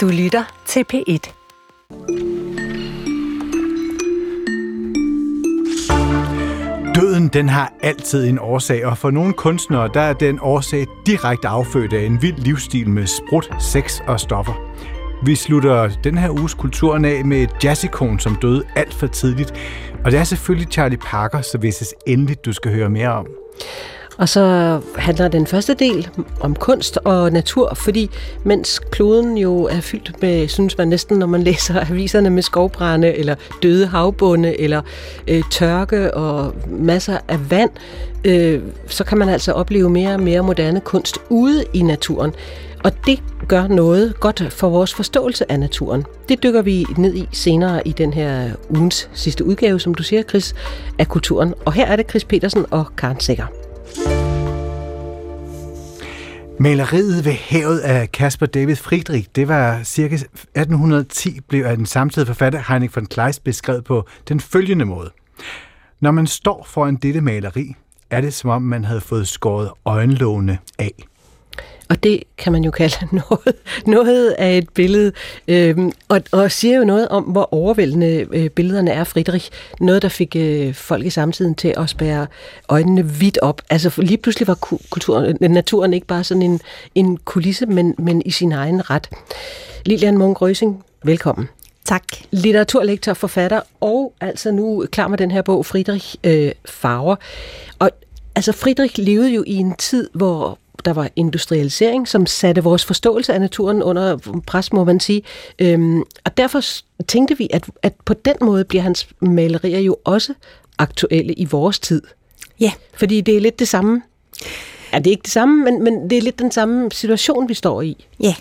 Du lytter til P1. Døden, den har altid en årsag, og for nogle kunstnere, der er den årsag direkte affødt af en vild livsstil med sprut, sex og stoffer. Vi slutter den her uges kulturen af med et jazzikon, som døde alt for tidligt. Og det er selvfølgelig Charlie Parker, så hvis endelig, du skal høre mere om. Og så handler den første del om kunst og natur, fordi mens kloden jo er fyldt med, synes man næsten, når man læser aviserne med skovbrænde, eller døde havbunde, eller øh, tørke og masser af vand, øh, så kan man altså opleve mere og mere moderne kunst ude i naturen. Og det gør noget godt for vores forståelse af naturen. Det dykker vi ned i senere i den her ugens sidste udgave, som du siger, Chris, af kulturen. Og her er det Chris Petersen og Karen Sækker. Maleriet ved havet af Caspar David Friedrich, det var cirka 1810, blev af den samtidige forfatter Heinrich von Kleist beskrevet på den følgende måde. Når man står foran dette maleri, er det som om man havde fået skåret øjenlågene af. Og det kan man jo kalde noget, noget af et billede, øhm, og, og siger jo noget om, hvor overvældende øh, billederne er Friedrich. Noget, der fik øh, folk i samtiden til at spære øjnene vidt op. Altså lige pludselig var kulturen, naturen ikke bare sådan en, en kulisse, men, men i sin egen ret. Lilian Munk Røsing, velkommen. Tak. Litteraturlektor, forfatter, og altså nu klar med den her bog, Friedrich øh, Farver. Og altså Friedrich levede jo i en tid, hvor der var industrialisering, som satte vores forståelse af naturen under pres, må man sige. Øhm, og derfor tænkte vi, at, at på den måde bliver hans malerier jo også aktuelle i vores tid. Ja. Fordi det er lidt det samme. Ja, det er ikke det samme, men, men det er lidt den samme situation, vi står i. Ja,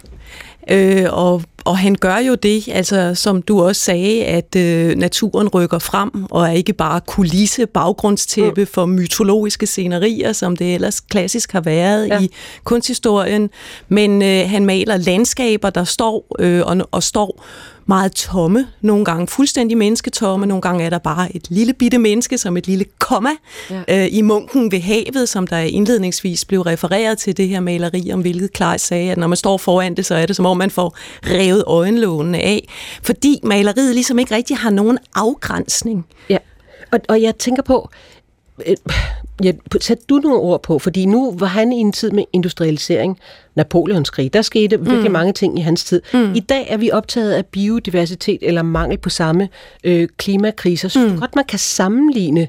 øh, og og han gør jo det, altså som du også sagde, at øh, naturen rykker frem og er ikke bare kulisse, baggrundstæppe mm. for mytologiske scenerier, som det ellers klassisk har været ja. i kunsthistorien, men øh, han maler landskaber, der står øh, og, og står meget tomme, nogle gange fuldstændig mennesketomme, nogle gange er der bare et lille bitte menneske som et lille komma ja. øh, i munken ved havet, som der indledningsvis blev refereret til det her maleri, om hvilket Kleis sagde, at når man står foran det, så er det som om man får revet øjenlågene af, fordi maleriet ligesom ikke rigtig har nogen afgrænsning. Ja, og, og jeg tænker på, øh, Ja, sæt du nogle ord på, fordi nu var han i en tid med industrialisering, Napoleonskrig, der skete mm. virkelig mange ting i hans tid. Mm. I dag er vi optaget af biodiversitet eller mangel på samme øh, klimakriser. Så mm. godt man kan sammenligne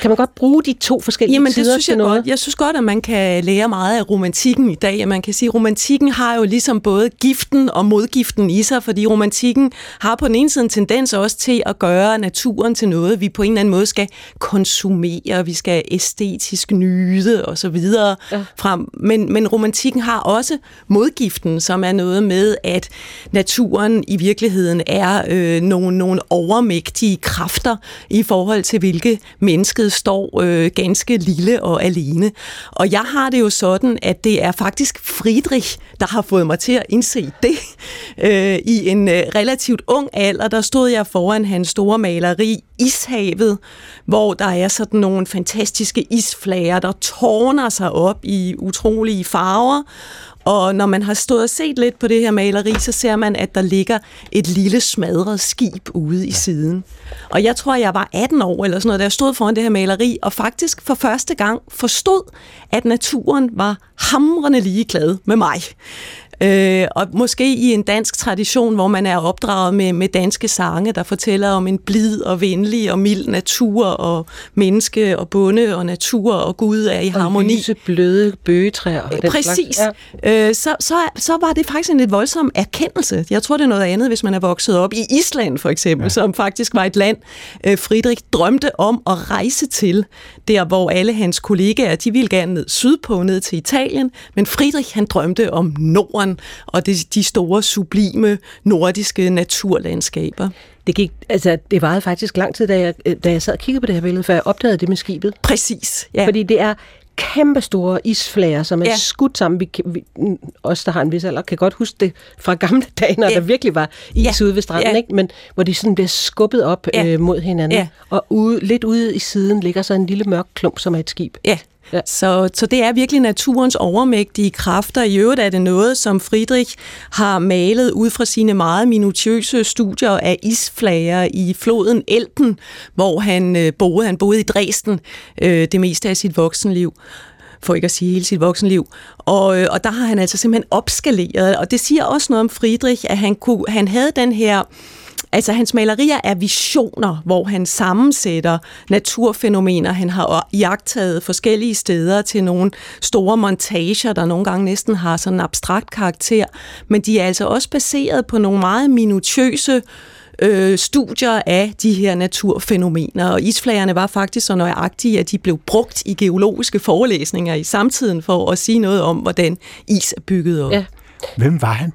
kan man godt bruge de to forskellige Jamen, sider det synes jeg noget? Godt. Jeg synes godt, at man kan lære meget af romantikken i dag. Man kan sige, at romantikken har jo ligesom både giften og modgiften i sig, fordi romantikken har på den ene side en tendens også til at gøre naturen til noget, vi på en eller anden måde skal konsumere, vi skal æstetisk nyde og så videre ja. frem. Men, men romantikken har også modgiften, som er noget med, at naturen i virkeligheden er øh, nogle, nogle overmægtige kræfter i forhold til, hvilke mennesker mennesket står øh, ganske lille og alene. Og jeg har det jo sådan, at det er faktisk Friedrich, der har fået mig til at indse det. Øh, I en øh, relativt ung alder, der stod jeg foran hans store maleri Ishavet, hvor der er sådan nogle fantastiske isflager, der tårner sig op i utrolige farver. Og når man har stået og set lidt på det her maleri, så ser man, at der ligger et lille smadret skib ude i siden. Og jeg tror, jeg var 18 år eller sådan noget, da jeg stod foran det her maleri, og faktisk for første gang forstod, at naturen var hamrende ligeglad med mig. Øh, og måske i en dansk tradition, hvor man er opdraget med, med danske sange, der fortæller om en blid og venlig og mild natur, og menneske og bonde og natur og Gud er i og harmoni. lyse, bløde bøgetræer. Og den Præcis. Slags. Ja. Øh, så, så, så var det faktisk en lidt voldsom erkendelse. Jeg tror, det er noget andet, hvis man er vokset op i Island for eksempel, ja. som faktisk var et land, øh, Friedrich drømte om at rejse til, der hvor alle hans kollegaer, de ville gerne ned sydpå, ned til Italien, men Friedrich han drømte om Norden Norden og det, de store, sublime nordiske naturlandskaber. Det, gik, altså, det varede faktisk lang tid, da jeg, da jeg sad og kiggede på det her billede, før jeg opdagede det med skibet. Præcis, ja. Fordi det er kæmpe store isflager, som er ja. skudt sammen. Vi, vi, os, der har en vis alder, kan godt huske det fra gamle dage, når ja. der virkelig var is ja. ude ved stranden, ja. ikke? Men hvor de sådan bliver skubbet op ja. øh, mod hinanden. Ja. Og ude, lidt ude i siden ligger så en lille mørk klump, som er et skib. Ja, Ja. Så, så det er virkelig naturens overmægtige kræfter. I øvrigt er det noget, som Friedrich har malet ud fra sine meget minutiøse studier af isflager i floden Elben, hvor han øh, boede. Han boede i Dresden øh, det meste af sit voksenliv for ikke at sige hele sit voksenliv. Og, øh, og der har han altså simpelthen opskaleret, og det siger også noget om Friedrich, at han, kunne, han havde den her Altså hans malerier er visioner, hvor han sammensætter naturfænomener. Han har jagtet forskellige steder til nogle store montager, der nogle gange næsten har sådan en abstrakt karakter. Men de er altså også baseret på nogle meget minutiøse øh, studier af de her naturfænomener. Og isflagerne var faktisk så nøjagtige, at de blev brugt i geologiske forelæsninger i samtiden for at sige noget om, hvordan is er bygget op. Ja. Hvem var han?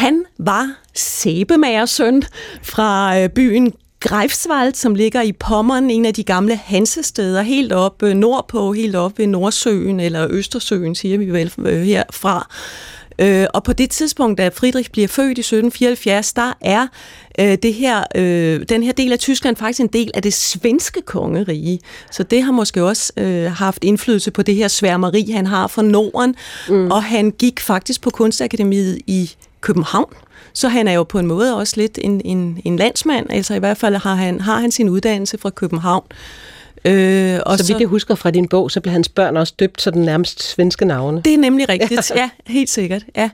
Han var sæbemagersøn fra øh, byen Greifswald, som ligger i Pommern, en af de gamle hansesteder, helt op øh, nordpå, helt op ved Nordsøen, eller Østersøen, siger vi vel øh, herfra. Øh, og på det tidspunkt, da Friedrich bliver født i 1774, der er øh, det her, øh, den her del af Tyskland faktisk en del af det svenske kongerige. Så det har måske også øh, haft indflydelse på det her sværmeri, han har for Norden. Mm. Og han gik faktisk på Kunstakademiet i København. Så han er jo på en måde også lidt en, en, en landsmand, altså i hvert fald har han, har han sin uddannelse fra København. Øh, og så, så vidt jeg husker fra din bog, så blev hans børn også døbt så den nærmest svenske navne. Det er nemlig rigtigt, ja, helt sikkert. Ja.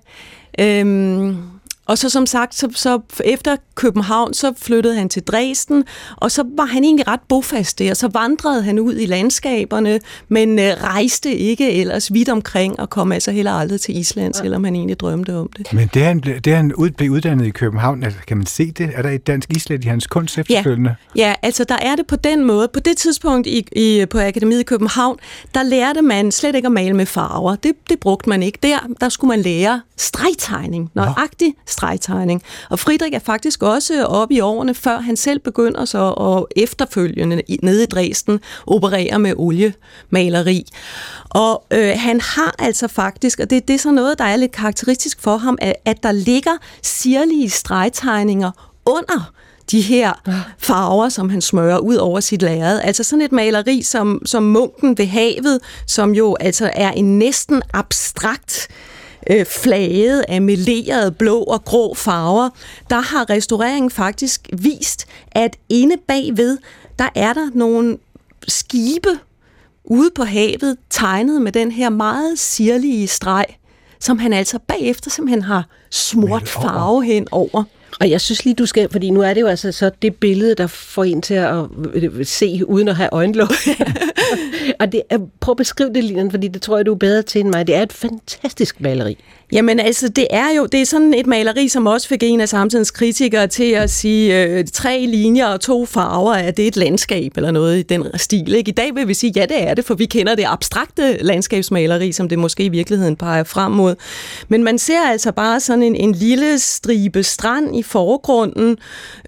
Øhm, og så som sagt, så, så efter København, så flyttede han til Dresden, og så var han egentlig ret bofast der. Så vandrede han ud i landskaberne, men øh, rejste ikke ellers vidt omkring, og kom altså heller aldrig til Island, ja. selvom han egentlig drømte om det. Men det han, det han ud, blev uddannet i København, altså, kan man se det? Er der et dansk islet i hans kunst efterfølgende? Ja. ja, altså der er det på den måde. På det tidspunkt i, i, på Akademiet i København, der lærte man slet ikke at male med farver. Det, det brugte man ikke der. Der skulle man lære stregtegning, nøjagtig stregtegning. Og Friedrich er faktisk også oppe i årene, før han selv begynder så at efterfølgende nede i Dresden operere med oliemaleri. Og øh, han har altså faktisk, og det, det er så noget, der er lidt karakteristisk for ham, at, at der ligger sirlige stregtegninger under de her farver, som han smører ud over sit lærred. Altså sådan et maleri som, som Munken ved havet, som jo altså er en næsten abstrakt øh, øh, flaget af melerede blå og grå farver, der har restaureringen faktisk vist, at inde bagved, der er der nogle skibe ude på havet, tegnet med den her meget sirlige streg, som han altså bagefter simpelthen har smurt farve hen over. Og jeg synes lige, du skal, fordi nu er det jo altså så det billede, der får en til at øh, se uden at have øjenlåg. og det er, prøv at beskrive det, Lina, fordi det tror jeg, du er bedre til end mig. Det er et fantastisk maleri. Jamen altså, det er jo det er sådan et maleri, som også fik en af samtidens kritikere til at sige, øh, tre linjer og to farver, er det et landskab eller noget i den stil. Ikke? I dag vil vi sige, ja det er det, for vi kender det abstrakte landskabsmaleri, som det måske i virkeligheden peger frem mod. Men man ser altså bare sådan en, en lille stribe strand i forgrunden,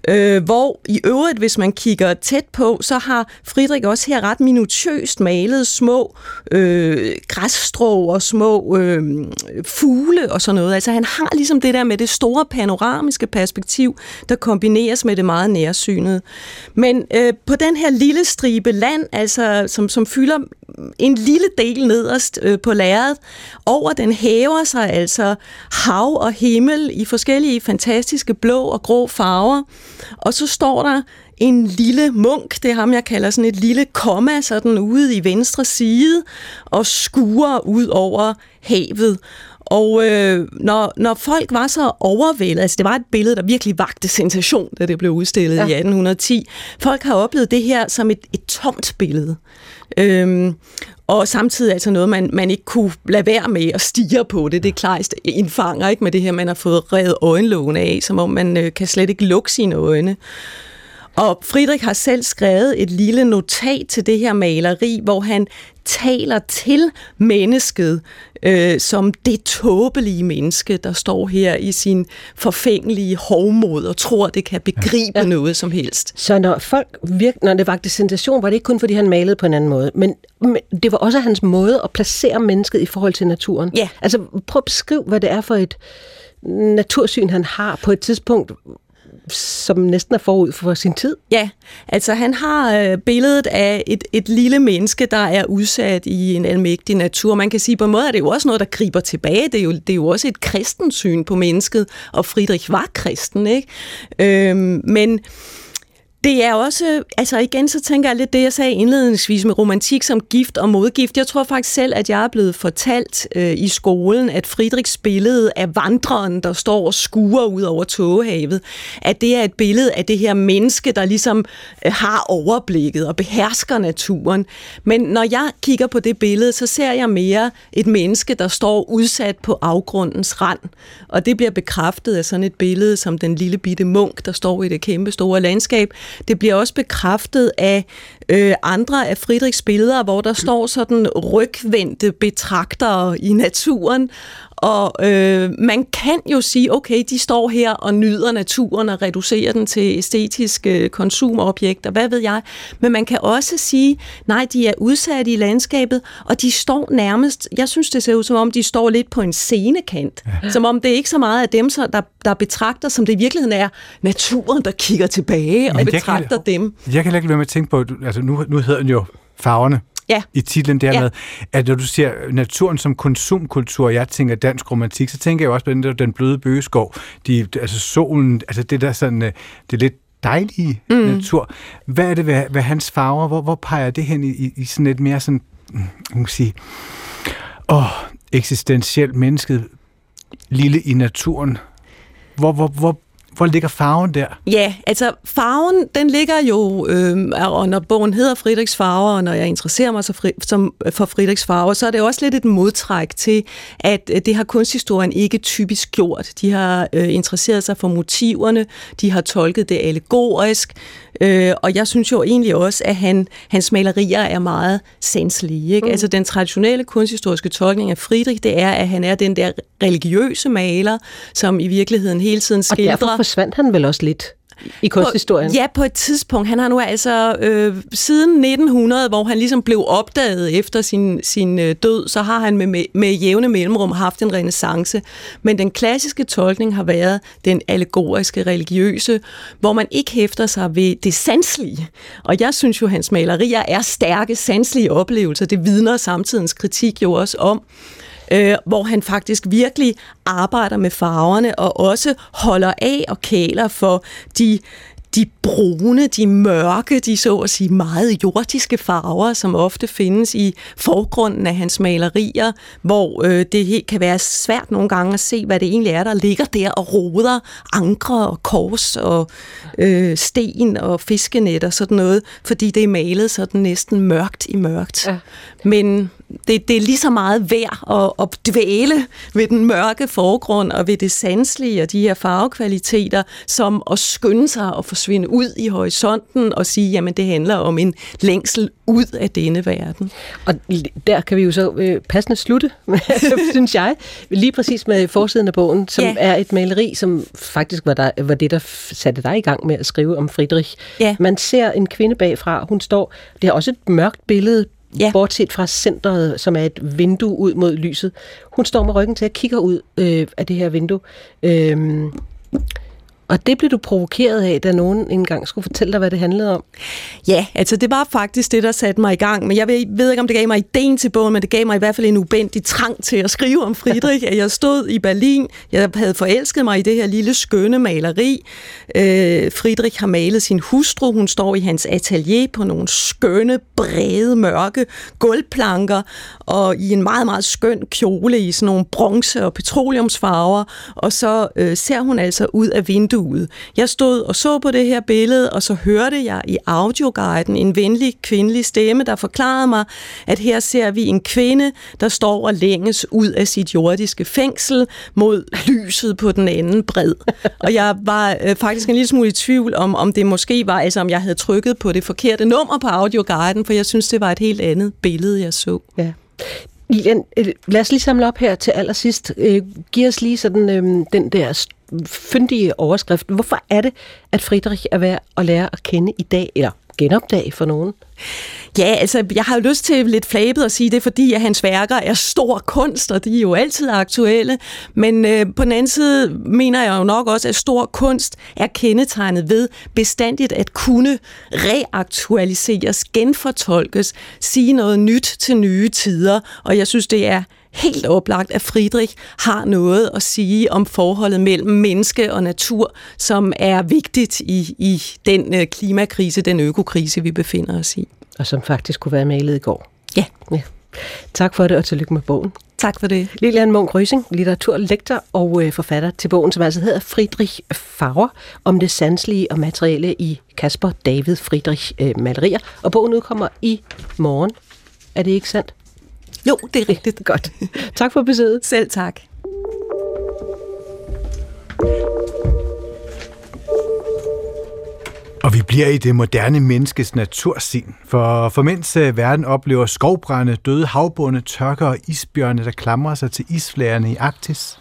øh, hvor i øvrigt, hvis man kigger tæt på, så har Friedrich også her ret minutiøst malet små øh, græsstrå og små øh, fugle, fugle og sådan noget. Altså han har ligesom det der med det store panoramiske perspektiv, der kombineres med det meget nærsynede. Men øh, på den her lille stribe land, altså som, som fylder en lille del nederst øh, på lærredet, over den hæver sig altså hav og himmel i forskellige fantastiske blå og grå farver. Og så står der en lille munk, det er ham, jeg kalder sådan et lille komma, sådan ude i venstre side, og skuer ud over havet. Og øh, når, når folk var så overvældet, altså det var et billede, der virkelig vagte sensation, da det blev udstillet ja. i 1810. Folk har oplevet det her som et, et tomt billede. Øhm, og samtidig altså noget, man, man ikke kunne lade være med at stige på det. Det er klart indfanger ikke med det her, man har fået revet øjenlågene af, som om man øh, kan slet ikke lukke sine øjne. Og Friedrich har selv skrevet et lille notat til det her maleri, hvor han taler til mennesket øh, som det tåbelige menneske, der står her i sin forfængelige hovmod og tror, det kan begribe ja. noget som helst. Så når folk virkelig, når det vagte sensation, var det ikke kun fordi han malede på en anden måde, men, men det var også hans måde at placere mennesket i forhold til naturen. Ja. Altså prøv at beskrive, hvad det er for et natursyn, han har på et tidspunkt, som næsten er forud for sin tid. Ja, altså han har øh, billedet af et, et lille menneske, der er udsat i en almægtig natur. Man kan sige, på en måde er det jo også noget, der griber tilbage. Det er jo, det er jo også et kristensyn på mennesket, og Friedrich var kristen, ikke? Øhm, men det er også, altså igen, så tænker jeg lidt det, jeg sagde indledningsvis med romantik som gift og modgift. Jeg tror faktisk selv, at jeg er blevet fortalt øh, i skolen, at Friedrichs billede af vandreren, der står og skuer ud over tågehavet, at det er et billede af det her menneske, der ligesom øh, har overblikket og behersker naturen. Men når jeg kigger på det billede, så ser jeg mere et menneske, der står udsat på afgrundens rand. Og det bliver bekræftet af sådan et billede som den lille bitte munk, der står i det kæmpe store landskab, det bliver også bekræftet af øh, andre af Friedrichs billeder, hvor der står sådan rygvendte betragtere i naturen, og øh, man kan jo sige, okay, de står her og nyder naturen og reducerer den til æstetiske konsumobjekter, hvad ved jeg. Men man kan også sige, nej, de er udsatte i landskabet, og de står nærmest, jeg synes, det ser ud som om, de står lidt på en scenekant. Ja. Som om det er ikke så meget af dem, der, der betragter, som det i virkeligheden er naturen, der kigger tilbage og Men betragter kan, dem. Jeg kan ikke være med at tænke på, altså nu, nu hedder den jo farverne ja. i titlen der ja. med, at når du siger naturen som konsumkultur, jeg tænker dansk romantik, så tænker jeg også på den der den bløde bøgeskov, de, altså solen, altså det der sådan, øh, det er lidt dejlige mm. natur. Hvad er det ved, ved hans farver? Hvor, hvor peger det hen i, i, i sådan et mere sådan, mm, man kan sige, åh, eksistentielt mennesket lille i naturen? Hvor, hvor, hvor hvor ligger farven der? Ja, altså farven, den ligger jo, øh, og når bogen hedder Friedrichs farver, og når jeg interesserer mig så fri, som, øh, for Friedrichs farver, så er det også lidt et modtræk til, at øh, det har kunsthistorien ikke typisk gjort. De har øh, interesseret sig for motiverne, de har tolket det allegorisk, Øh, og jeg synes jo egentlig også, at han, hans malerier er meget sanselige. Ikke? Mm. Altså den traditionelle kunsthistoriske tolkning af Friedrich, det er, at han er den der religiøse maler, som i virkeligheden hele tiden skildrer... Og derfor forsvandt han vel også lidt i kunsthistorien. På, ja, på et tidspunkt. Han har nu altså øh, siden 1900, hvor han ligesom blev opdaget efter sin, sin øh, død, så har han med, med, med jævne mellemrum haft en renaissance. Men den klassiske tolkning har været den allegoriske, religiøse, hvor man ikke hæfter sig ved det sanslige. Og jeg synes jo, hans malerier er stærke, sanslige oplevelser. Det vidner samtidens kritik jo også om øh, hvor han faktisk virkelig arbejder med farverne og også holder af og kæler for de de brune, de mørke, de så at sige meget jordiske farver, som ofte findes i forgrunden af hans malerier, hvor øh, det helt kan være svært nogle gange at se, hvad det egentlig er, der ligger der og roder ankre og kors og øh, sten og fiskenet og sådan noget, fordi det er malet sådan næsten mørkt i mørkt. Ja. Men det, det er lige så meget værd at, at dvæle ved den mørke forgrund og ved det sanselige og de her farvekvaliteter, som at skynde sig og forsvinde ud i horisonten og sige, jamen det handler om en længsel ud af denne verden. Og der kan vi jo så øh, passende slutte, synes jeg, lige præcis med forsiden af bogen, som ja. er et maleri, som faktisk var, der, var det, der satte dig i gang med at skrive om Friedrich. Ja. Man ser en kvinde bagfra, hun står, det er også et mørkt billede, Ja. Bortset fra centret, som er et vindue ud mod lyset. Hun står med ryggen til at kigger ud øh, af det her vindue. Øh, og det blev du provokeret af, da nogen engang skulle fortælle dig, hvad det handlede om? Ja, altså det var faktisk det, der satte mig i gang. Men jeg ved, ved ikke, om det gav mig ideen til bogen, men det gav mig i hvert fald en ubendig trang til at skrive om Friedrich. At jeg stod i Berlin, jeg havde forelsket mig i det her lille skønne maleri. Øh, Friedrich har malet sin hustru, hun står i hans atelier på nogle skønne, brede, mørke gulvplanker, og i en meget, meget skøn kjole i sådan nogle bronze- og petroleumsfarver. Og så øh, ser hun altså ud af vinduet vinduet. Jeg stod og så på det her billede, og så hørte jeg i audioguiden en venlig kvindelig stemme, der forklarede mig, at her ser vi en kvinde, der står og længes ud af sit jordiske fængsel mod lyset på den anden bred. Og jeg var øh, faktisk en lille smule i tvivl om, om det måske var, altså om jeg havde trykket på det forkerte nummer på audioguiden, for jeg synes, det var et helt andet billede, jeg så. Ja. Øh, lad os lige samle op her til allersidst. Øh, giv os lige sådan øh, den der fyndige overskrift. Hvorfor er det, at Friedrich er værd at lære at kende i dag, eller genopdag for nogen? Ja, altså, jeg har jo lyst til lidt flabet at sige det, fordi at hans værker er stor kunst, og de er jo altid aktuelle. Men øh, på den anden side mener jeg jo nok også, at stor kunst er kendetegnet ved bestandigt at kunne reaktualiseres, genfortolkes, sige noget nyt til nye tider. Og jeg synes, det er helt oplagt, at Friedrich har noget at sige om forholdet mellem menneske og natur, som er vigtigt i, i den øh, klimakrise, den økokrise, vi befinder os i. Og som faktisk kunne være malet i går. Ja. ja. Tak for det, og tillykke med bogen. Tak for det. Lilian Munk Rysing, litteraturlektor og øh, forfatter til bogen, som altså hedder Friedrich Fauer, om det sanselige og materielle i Kasper David Friedrich øh, malerier. Og bogen udkommer i morgen. Er det ikke sandt? Jo, det er rigtigt. Godt. Tak for besøget. Selv tak. Og vi bliver i det moderne menneskes natursin, for, for mens øh, verden oplever skovbrænde, døde havbunde, tørker og isbjørne, der klamrer sig til isflærene i Arktis,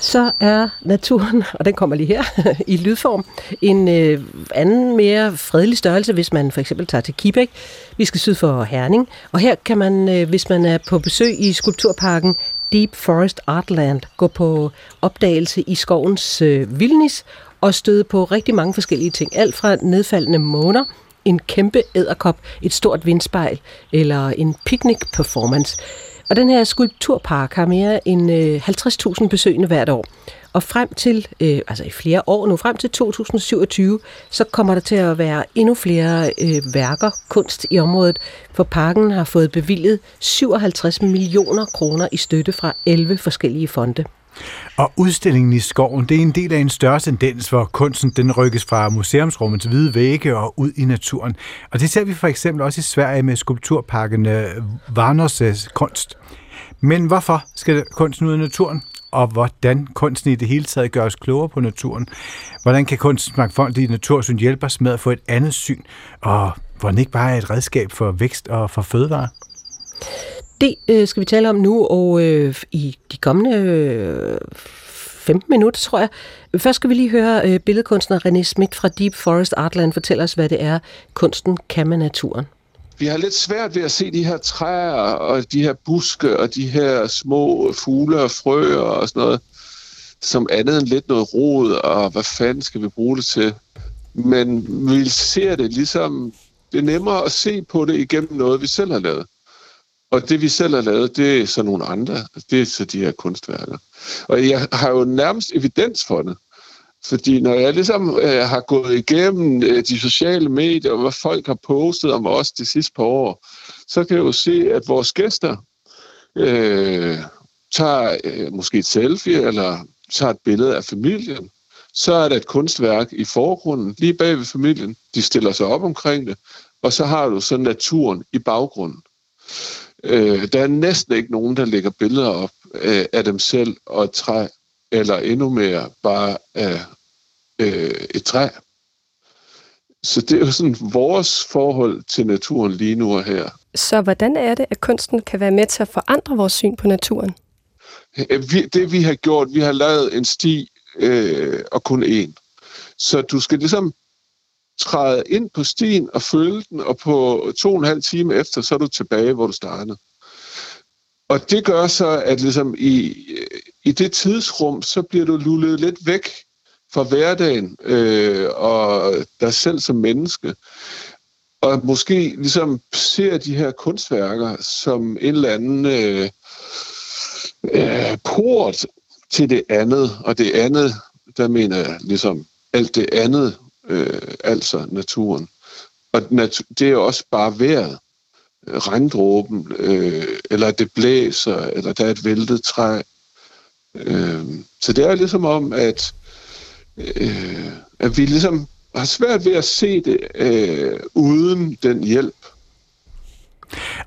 så er naturen, og den kommer lige her i lydform, en øh, anden mere fredelig størrelse, hvis man for eksempel tager til Kibæk. Vi skal syd for Herning, og her kan man, øh, hvis man er på besøg i skulpturparken Deep Forest Artland, gå på opdagelse i skovens øh, vildnis og støde på rigtig mange forskellige ting. Alt fra nedfaldende måner, en kæmpe æderkop, et stort vindspejl eller en picnic performance. Og den her skulpturpark har mere end øh, 50.000 besøgende hvert år. Og frem til, øh, altså i flere år nu, frem til 2027, så kommer der til at være endnu flere øh, værker, kunst i området, for parken har fået bevilget 57 millioner kroner i støtte fra 11 forskellige fonde. Og udstillingen i skoven, det er en del af en større tendens, hvor kunsten den rykkes fra museumsrummets hvide vægge og ud i naturen. Og det ser vi for eksempel også i Sverige med skulpturparken øh, Varners øh, kunst. Men hvorfor skal kunsten ud i naturen? Og hvordan kunsten i det hele taget gør os klogere på naturen? Hvordan kan kunstens mangfoldige natursyn hjælpe os med at få et andet syn? Og hvordan ikke bare er et redskab for vækst og for fødevare? Det øh, skal vi tale om nu, og øh, i de kommende øh, 15 minutter, tror jeg. Først skal vi lige høre øh, billedkunstner René Schmidt fra Deep Forest Artland fortælle os, hvad det er, kunsten kan med naturen. Vi har lidt svært ved at se de her træer og de her buske og de her små fugle og frøer og sådan noget, som andet end lidt noget rod, og hvad fanden skal vi bruge det til? Men vi ser det ligesom, det er nemmere at se på det igennem noget, vi selv har lavet. Og det, vi selv har lavet, det er så nogle andre. Det er så de her kunstværker. Og jeg har jo nærmest evidens for det. Fordi når jeg ligesom øh, har gået igennem øh, de sociale medier, og hvad folk har postet om os de sidste par år, så kan jeg jo se, at vores gæster øh, tager øh, måske et selfie, eller tager et billede af familien. Så er der et kunstværk i forgrunden, lige bag ved familien. De stiller sig op omkring det, og så har du så naturen i baggrunden. Øh, der er næsten ikke nogen, der lægger billeder op øh, af dem selv og et træ, eller endnu mere bare af øh, et træ. Så det er jo sådan vores forhold til naturen lige nu og her. Så hvordan er det, at kunsten kan være med til at forandre vores syn på naturen? Øh, det vi har gjort, vi har lavet en sti øh, og kun én. Så du skal ligesom træde ind på stien og følge den, og på to og en halv time efter, så er du tilbage, hvor du startede. Og det gør så, at ligesom i, øh, i det tidsrum, så bliver du lullet lidt væk fra hverdagen øh, og dig selv som menneske. Og måske ligesom ser de her kunstværker som en eller anden øh, øh, port til det andet. Og det andet, der mener jeg ligesom alt det andet, øh, altså naturen. Og nat- det er også bare vejret. Regndråben, øh, eller det blæser, eller der er et væltet træ. Øh, så det er ligesom om, at, øh, at vi ligesom har svært ved at se det øh, uden den hjælp.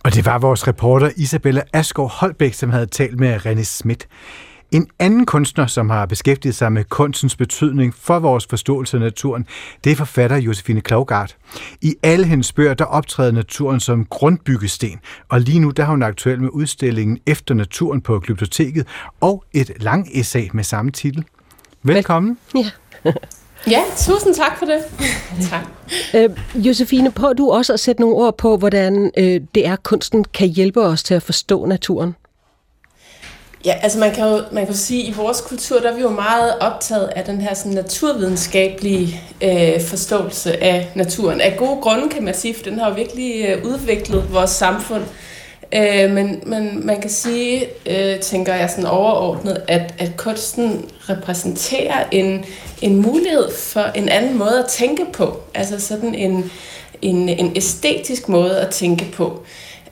Og det var vores reporter Isabella Askov Holbæk, som havde talt med René Schmidt. En anden kunstner, som har beskæftiget sig med kunstens betydning for vores forståelse af naturen, det er forfatter Josefine Klaugart. I alle hendes bøger, der optræder naturen som grundbyggesten, og lige nu der har hun aktuel med udstillingen Efter naturen på Glyptoteket og et lang essay med samme titel. Velkommen. Ja. Ja, tusind tak for det. tak. Øh, Josefine, prøv du også at sætte nogle ord på, hvordan øh, det er, kunsten kan hjælpe os til at forstå naturen? Ja, altså man kan jo man kan sige, at i vores kultur, der er vi jo meget optaget af den her sådan, naturvidenskabelige øh, forståelse af naturen. Af gode grunde, kan man sige, for den har jo virkelig øh, udviklet vores samfund. Øh, men, men man kan sige, øh, tænker jeg sådan overordnet, at, at kunsten repræsenterer en, en mulighed for en anden måde at tænke på. Altså sådan en, en, en æstetisk måde at tænke på.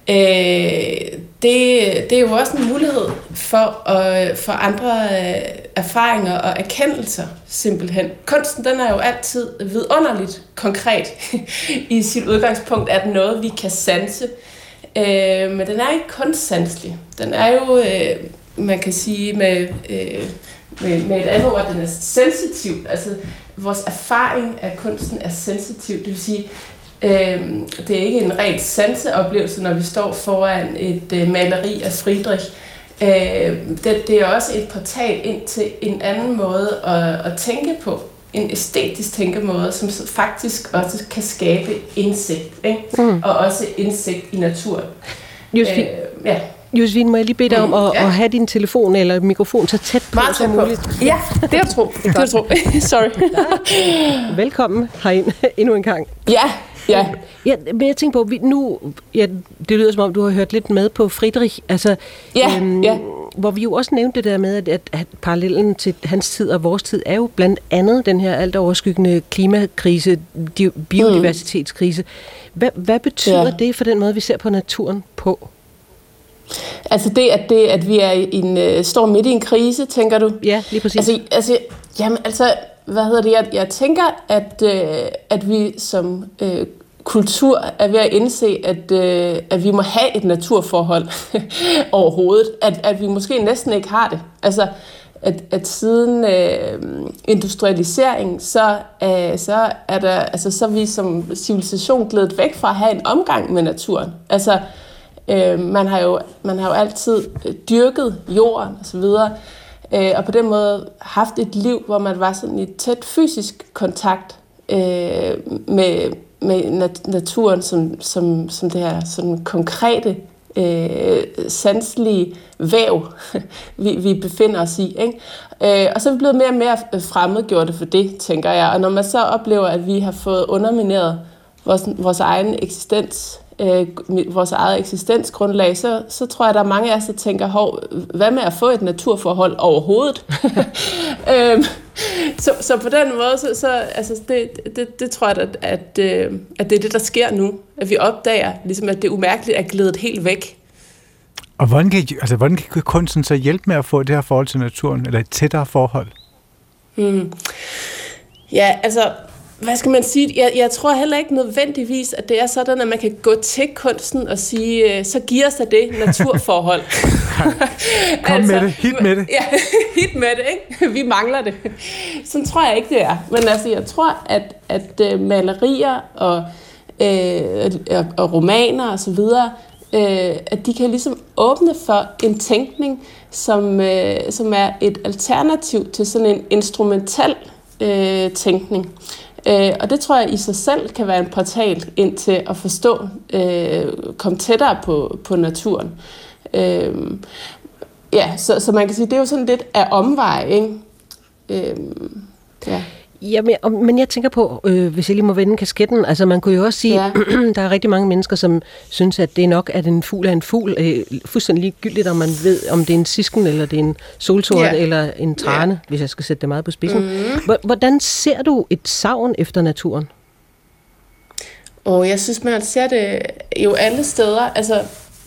Øh, det, det er jo også en mulighed for, at, for andre øh, erfaringer og erkendelser, simpelthen. Kunsten, den er jo altid vidunderligt konkret i sit udgangspunkt, at noget, vi kan sanse. Øh, men den er ikke kun sanselig. Den er jo, øh, man kan sige med, øh, med, med et andet ord, den er sensitiv. Altså, vores erfaring af kunsten er sensitiv. Det vil sige, øh, det er ikke en rent sanseoplevelse, når vi står foran et øh, maleri af Friedrich. Øh, det, det er også et portal ind til en anden måde at, at tænke på en æstetisk tænkemåde, som faktisk også kan skabe indsigt, ikke? Mm. og også indsigt i naturen. Josefine, øh, ja. Josefine, må jeg lige bede dig om mm, at, ja. at have din telefon eller mikrofon så tæt på Meget som muligt? Ja, det er tro. Det er tro. Sorry. Velkommen herind endnu en gang. Ja, Ja. ja men jeg tænker på, vi, nu, ja, det lyder som om, du har hørt lidt med på Friedrich, altså, ja, øhm, ja. hvor vi jo også nævnte det der med, at, at, at parallellen til hans tid og vores tid er jo blandt andet den her alt overskyggende klimakrise, biodiversitetskrise. Hvad, hvad betyder ja. det for den måde, vi ser på naturen på? Altså det, at, det, at vi er i en, øh, står midt i en krise, tænker du? Ja, lige præcis. Altså, altså, jamen, altså hvad hedder det, jeg, jeg tænker, at, øh, at vi som øh, kultur er ved at indse, at, øh, at vi må have et naturforhold overhovedet. At, at vi måske næsten ikke har det. Altså, at, at siden øh, industrialisering, så, øh, så, er der, altså, så er vi som civilisation glædet væk fra at have en omgang med naturen. Altså, øh, man, har jo, man har jo altid øh, dyrket jorden osv., Øh, og på den måde haft et liv, hvor man var sådan i tæt fysisk kontakt øh, med, med nat- naturen som, som, som det her sådan konkrete, øh, sanselige væv, vi, vi befinder os i. Ikke? Øh, og så er vi blevet mere og mere fremmedgjorte for det, tænker jeg. Og når man så oplever, at vi har fået undermineret vores, vores egen eksistens øh, vores eget eksistensgrundlag, så, så tror jeg, der er mange af os, der tænker, Hov, hvad med at få et naturforhold overhovedet? øhm, så, så på den måde, så, så altså det, det, det tror jeg, at, at, øh, at det er det, der sker nu. At vi opdager, ligesom, at det umærkeligt er glædet helt væk. Og hvordan kan, altså, hvordan kan kunsten så hjælpe med at få det her forhold til naturen, eller et tættere forhold? Hmm. Ja, altså, hvad skal man sige? Jeg, jeg tror heller ikke nødvendigvis, at det er sådan, at man kan gå til kunsten og sige, øh, så giver sig det naturforhold. Kom altså, med det, hit med det. Ja, hit med det, ikke? Vi mangler det. Sådan tror jeg ikke, det er. Men altså, jeg tror, at, at øh, malerier og, øh, og romaner og så videre, øh, at de kan ligesom åbne for en tænkning, som, øh, som er et alternativ til sådan en instrumental øh, tænkning. Øh, og det tror jeg i sig selv kan være en portal ind til at forstå, øh, komme tættere på, på naturen. Øh, ja, så, så man kan sige, det er jo sådan lidt af omvej, ikke? Øh, ja. Ja, men, jeg tænker på, øh, hvis jeg lige må vende kasketten, altså man kunne jo også sige, ja. der er rigtig mange mennesker, som synes, at det er nok, at en fugl er en fugl. Øh, fuldstændig ligegyldigt, om man ved, om det er en sisken, eller det er en soltort, ja. eller en trane, ja. hvis jeg skal sætte det meget på spidsen. Mm. Hvordan ser du et savn efter naturen? Og jeg synes, man ser det jo alle steder. Altså,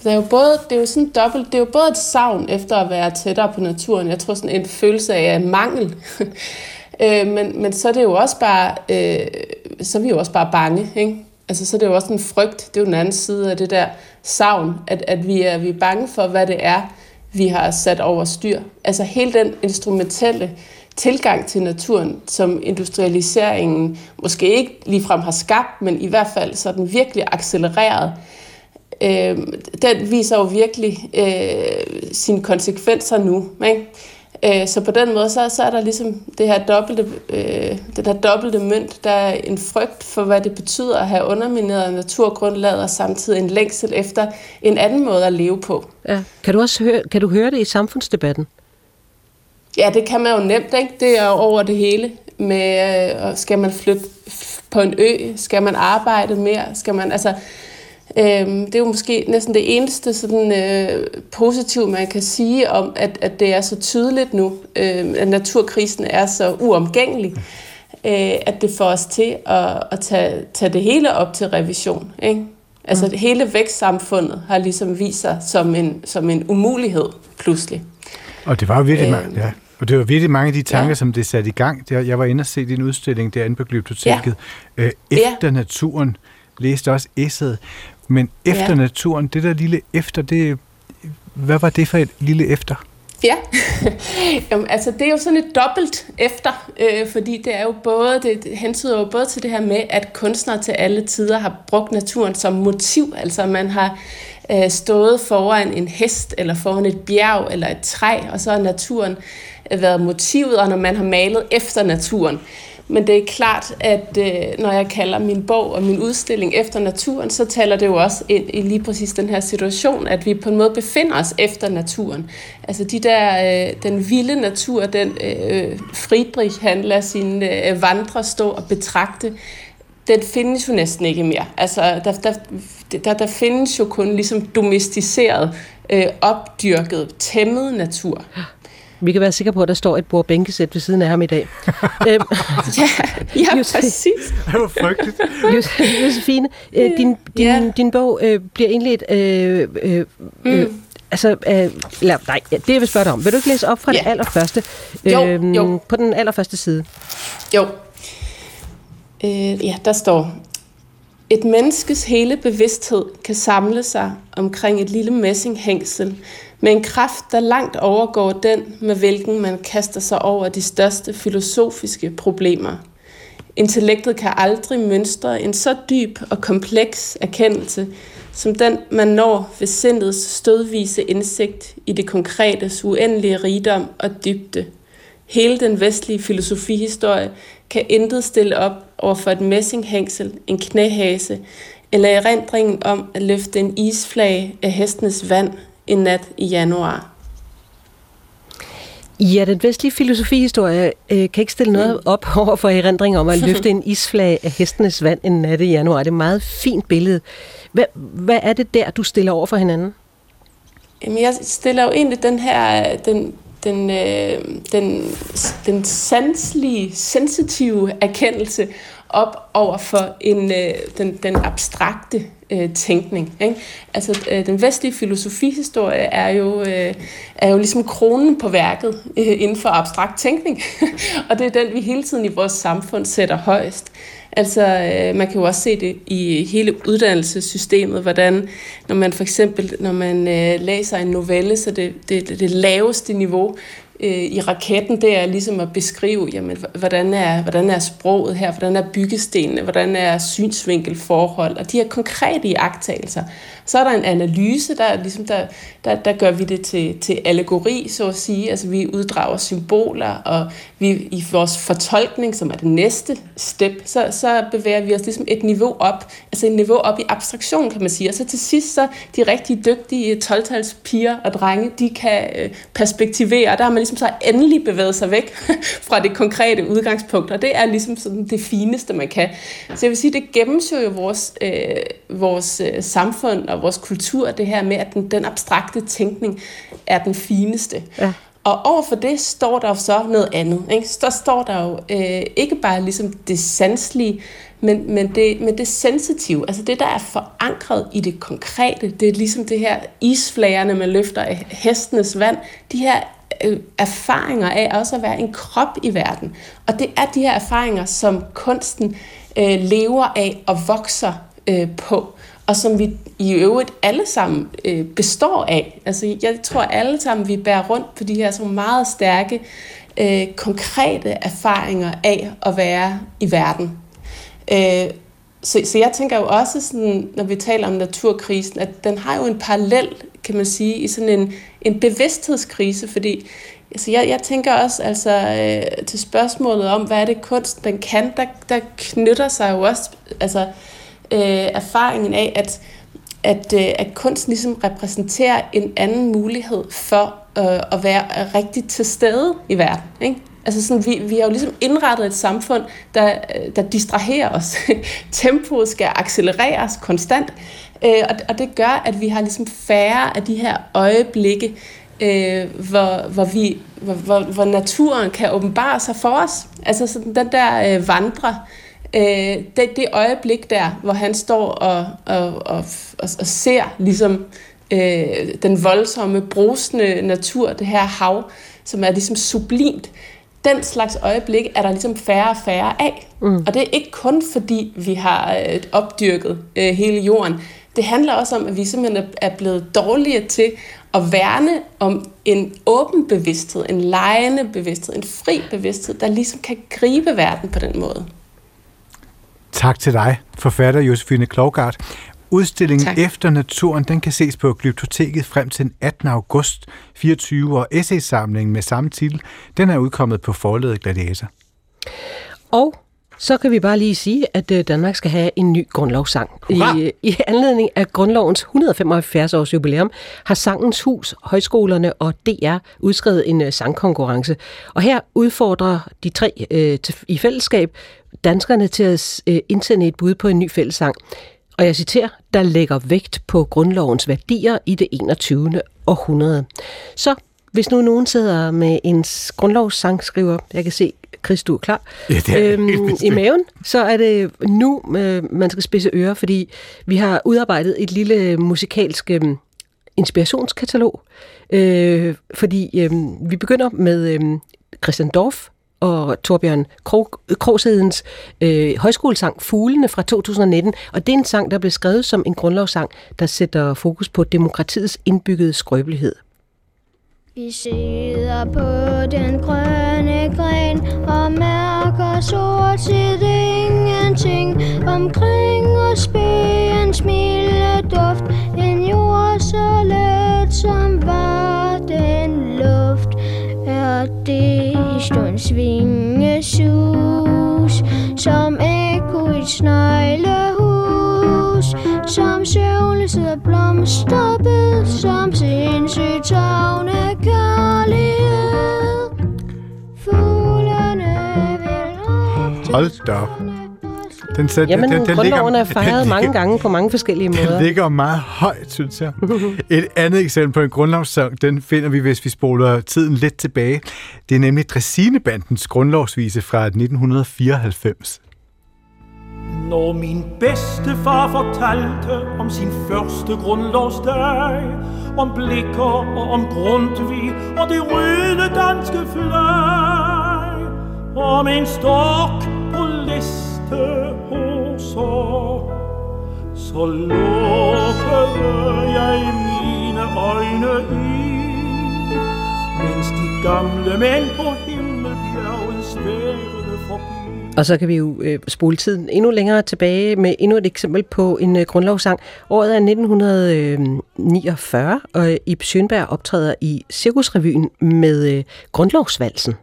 det er jo både, det er jo sådan dobbelt, det er jo både et savn efter at være tættere på naturen. Jeg tror sådan en følelse af mangel. Øh, men, men så er det jo også bare, øh, så er vi jo også bare bange, ikke? Altså, så er det jo også en frygt. Det er jo den anden side af det der savn, at, at vi, er, vi er bange for, hvad det er, vi har sat over styr. Altså hele den instrumentelle tilgang til naturen, som industrialiseringen måske ikke ligefrem har skabt, men i hvert fald så den virkelig accelereret, øh, den viser jo virkelig øh, sine konsekvenser nu. Ikke? Øh, så på den måde, så, så er der ligesom det her dobbelte, øh, den her dobbelte mønt, der er en frygt for, hvad det betyder at have undermineret naturgrundlaget, og samtidig en længsel efter en anden måde at leve på. Ja. Kan, du også høre, kan du høre det i samfundsdebatten? Ja, det kan man jo nemt, ikke? Det er jo over det hele. Med, øh, skal man flytte på en ø? Skal man arbejde mere? Skal man, altså, Øhm, det er jo måske næsten det eneste sådan, øh, positive, man kan sige om, at, at det er så tydeligt nu, øh, at naturkrisen er så uomgængelig, øh, at det får os til at, at tage, tage det hele op til revision. Ikke? Altså mm. hele vækstsamfundet har ligesom vist sig som en, som en umulighed pludselig. Og det var virkelig, øh, mange, ja. Og det var virkelig mange af de tanker, ja. som det satte i gang. Jeg var inde og se din udstilling derinde på Glyptoteket. Ja. Øh, efter ja. naturen læste også esset. Men efter ja. naturen, det der lille efter, det, hvad var det for et lille efter? Ja, Jamen, altså det er jo sådan et dobbelt efter, øh, fordi det er jo både, det, hentyder jo både til det her med, at kunstnere til alle tider har brugt naturen som motiv, altså man har øh, stået foran en hest, eller foran et bjerg, eller et træ, og så har naturen øh, været motivet, og når man har malet efter naturen, men det er klart, at øh, når jeg kalder min bog og min udstilling efter naturen, så taler det jo også ind i lige præcis den her situation, at vi på en måde befinder os efter naturen. Altså de der, øh, den vilde natur, den øh, Friedrich han lader sine øh, vandre stå og betragte, den findes jo næsten ikke mere. Altså der, der, der, der findes jo kun ligesom domesticeret, øh, opdyrket, tæmmet natur. Vi kan være sikre på, at der står et bordbænkesæt ved siden af ham i dag. øhm, ja, ja præcis. Det var frygteligt. Josefine, øh, din, din, ja. din bog øh, bliver indledt... Øh, øh, øh, mm. Altså, øh, eller, nej, det jeg vil spørge dig om. Vil du ikke læse op fra ja. det allerførste? Jo, øh, jo. På den allerførste side. Jo. Øh, ja, der står... Et menneskes hele bevidsthed kan samle sig omkring et lille messinghængsel, med en kraft, der langt overgår den, med hvilken man kaster sig over de største filosofiske problemer. Intellektet kan aldrig mønstre en så dyb og kompleks erkendelse, som den, man når ved sindets stødvise indsigt i det konkrete uendelige rigdom og dybde. Hele den vestlige filosofihistorie kan intet stille op over for et messinghængsel, en knæhase, eller erindringen om at løfte en isflage af hestenes vand en nat i januar. Ja, den vestlige filosofihistorie øh, kan ikke stille noget op over for erindring om at løfte en isflag af hestenes vand en nat i januar. Det er et meget fint billede. Hvad, hvad er det der, du stiller over for hinanden? Jamen, jeg stiller jo egentlig den her, den, den, øh, den, den sanslige, sensitive erkendelse op over for en, øh, den, den abstrakte øh, tænkning. Ikke? Altså, øh, den vestlige filosofihistorie er jo, øh, er jo ligesom kronen på værket øh, inden for abstrakt tænkning, og det er den, vi hele tiden i vores samfund sætter højst. Altså, øh, man kan jo også se det i hele uddannelsessystemet, hvordan, når man for eksempel, når man øh, læser en novelle, så det, det, det, det laveste niveau, øh, i raketten, det er ligesom at beskrive, jamen, hvordan, er, hvordan er sproget her, hvordan er byggestenene, hvordan er synsvinkelforhold, og de her konkrete iagtagelser. Så er der en analyse, der, ligesom der, der, der gør vi det til, til allegori, så at sige. Altså vi uddrager symboler, og vi i vores fortolkning, som er det næste step, så, så bevæger vi os ligesom et niveau op, altså et niveau op i abstraktion, kan man sige. Og så til sidst, så de rigtig dygtige 12 piger og drenge, de kan øh, perspektivere, og der har man ligesom så endelig bevæget sig væk fra det konkrete udgangspunkt, og det er ligesom sådan det fineste, man kan. Så jeg vil sige, det gennemsøger jo vores, øh, vores øh, samfund og vores kultur, det her med, at den, den abstrakte tænkning er den fineste. Ja. Og overfor det står der jo så noget andet. Ikke? Der står der jo øh, ikke bare ligesom det sanselige, men, men, det, men det sensitive, altså det, der er forankret i det konkrete, det er ligesom det her isflagerne, man løfter af hestenes vand, de her øh, erfaringer af også at være en krop i verden. Og det er de her erfaringer, som kunsten øh, lever af og vokser øh, på og som vi i øvrigt alle sammen øh, består af. Altså, jeg tror alle sammen, vi bærer rundt på de her så meget stærke, øh, konkrete erfaringer af at være i verden. Øh, så, så jeg tænker jo også, sådan, når vi taler om naturkrisen, at den har jo en parallel, kan man sige, i sådan en, en bevidsthedskrise, fordi altså jeg, jeg tænker også altså, øh, til spørgsmålet om, hvad er det kunst, den kan, der, der knytter sig jo også altså, øh, erfaringen af, at, at, øh, at kunsten ligesom repræsenterer en anden mulighed for øh, at være rigtig til stede i verden. Ikke? Altså sådan, vi, vi har jo ligesom indrettet et samfund, der, øh, der distraherer os. Tempoet skal accelereres konstant, øh, og, og det gør, at vi har ligesom færre af de her øjeblikke, øh, hvor, hvor, vi, hvor, hvor, hvor naturen kan åbenbare sig for os. Altså sådan den der øh, vandre, øh, det, det øjeblik der, hvor han står og, og, og, og, og ser ligesom øh, den voldsomme, brusende natur, det her hav, som er ligesom sublimt, den slags øjeblik er der ligesom færre og færre af. Mm. Og det er ikke kun fordi, vi har øh, opdyrket øh, hele jorden. Det handler også om, at vi simpelthen er blevet dårlige til at værne om en åben bevidsthed, en lejende bevidsthed, en fri bevidsthed, der ligesom kan gribe verden på den måde. Tak til dig, forfatter Josefine Klogart. Udstillingen tak. Efter Naturen, den kan ses på Glyptoteket frem til den 18. august 24, og essaysamlingen med samme titel, den er udkommet på forledet Gladiator. Og så kan vi bare lige sige, at øh, Danmark skal have en ny grundlovssang. I, I anledning af grundlovens 175 års jubilæum har Sangens Hus, højskolerne og DR udskrevet en øh, sangkonkurrence. Og her udfordrer de tre øh, til, i fællesskab danskerne til at øh, indsende et bud på en ny fællessang. Og jeg citerer, der lægger vægt på grundlovens værdier i det 21. århundrede. Så hvis nu nogen sidder med en grundlovssangskriver, jeg kan se, Chris, du er klar, ja, det er øhm, i maven, så er det nu, øh, man skal spidse ører, fordi vi har udarbejdet et lille musikalsk øh, inspirationskatalog, øh, fordi øh, vi begynder med øh, Christian Dorf, og Torbjørn Krogshedens øh, højskolesang Fuglene fra 2019. Og det er en sang, der blev skrevet som en grundlovssang, der sætter fokus på demokratiets indbyggede skrøbelighed. Vi sidder på den grønne gren og mærker sort set ingenting. Omkring os en smilde duft en jord så let som var den luft. Er det i stund sus som ekko i et sneglehus som søvnlig sidder blomsterbed som sindssygt Hold da. Den, så, Jamen, den, den grundloven er fejret den, mange gange på mange forskellige måder. Den ligger meget højt, synes jeg. Et andet eksempel på en grundlovssang, den finder vi, hvis vi spoler tiden lidt tilbage. Det er nemlig Dressinebandens grundlovsvise fra 1994. Når min bedste far fortalte om sin første grundlovsdag, om blikker og om Grundtvig og det røde danske flag, om en stok på liste så, så lukkede jeg mine øjne i, mens de gamle mænd på himmelbjerget svævede forbi. Og så kan vi jo øh, spole tiden endnu længere tilbage med endnu et eksempel på en øh, grundlovssang. Året er 1949, og Ib Schønberg optræder i Cirkusrevyen med øh, Grundlovsvalsen.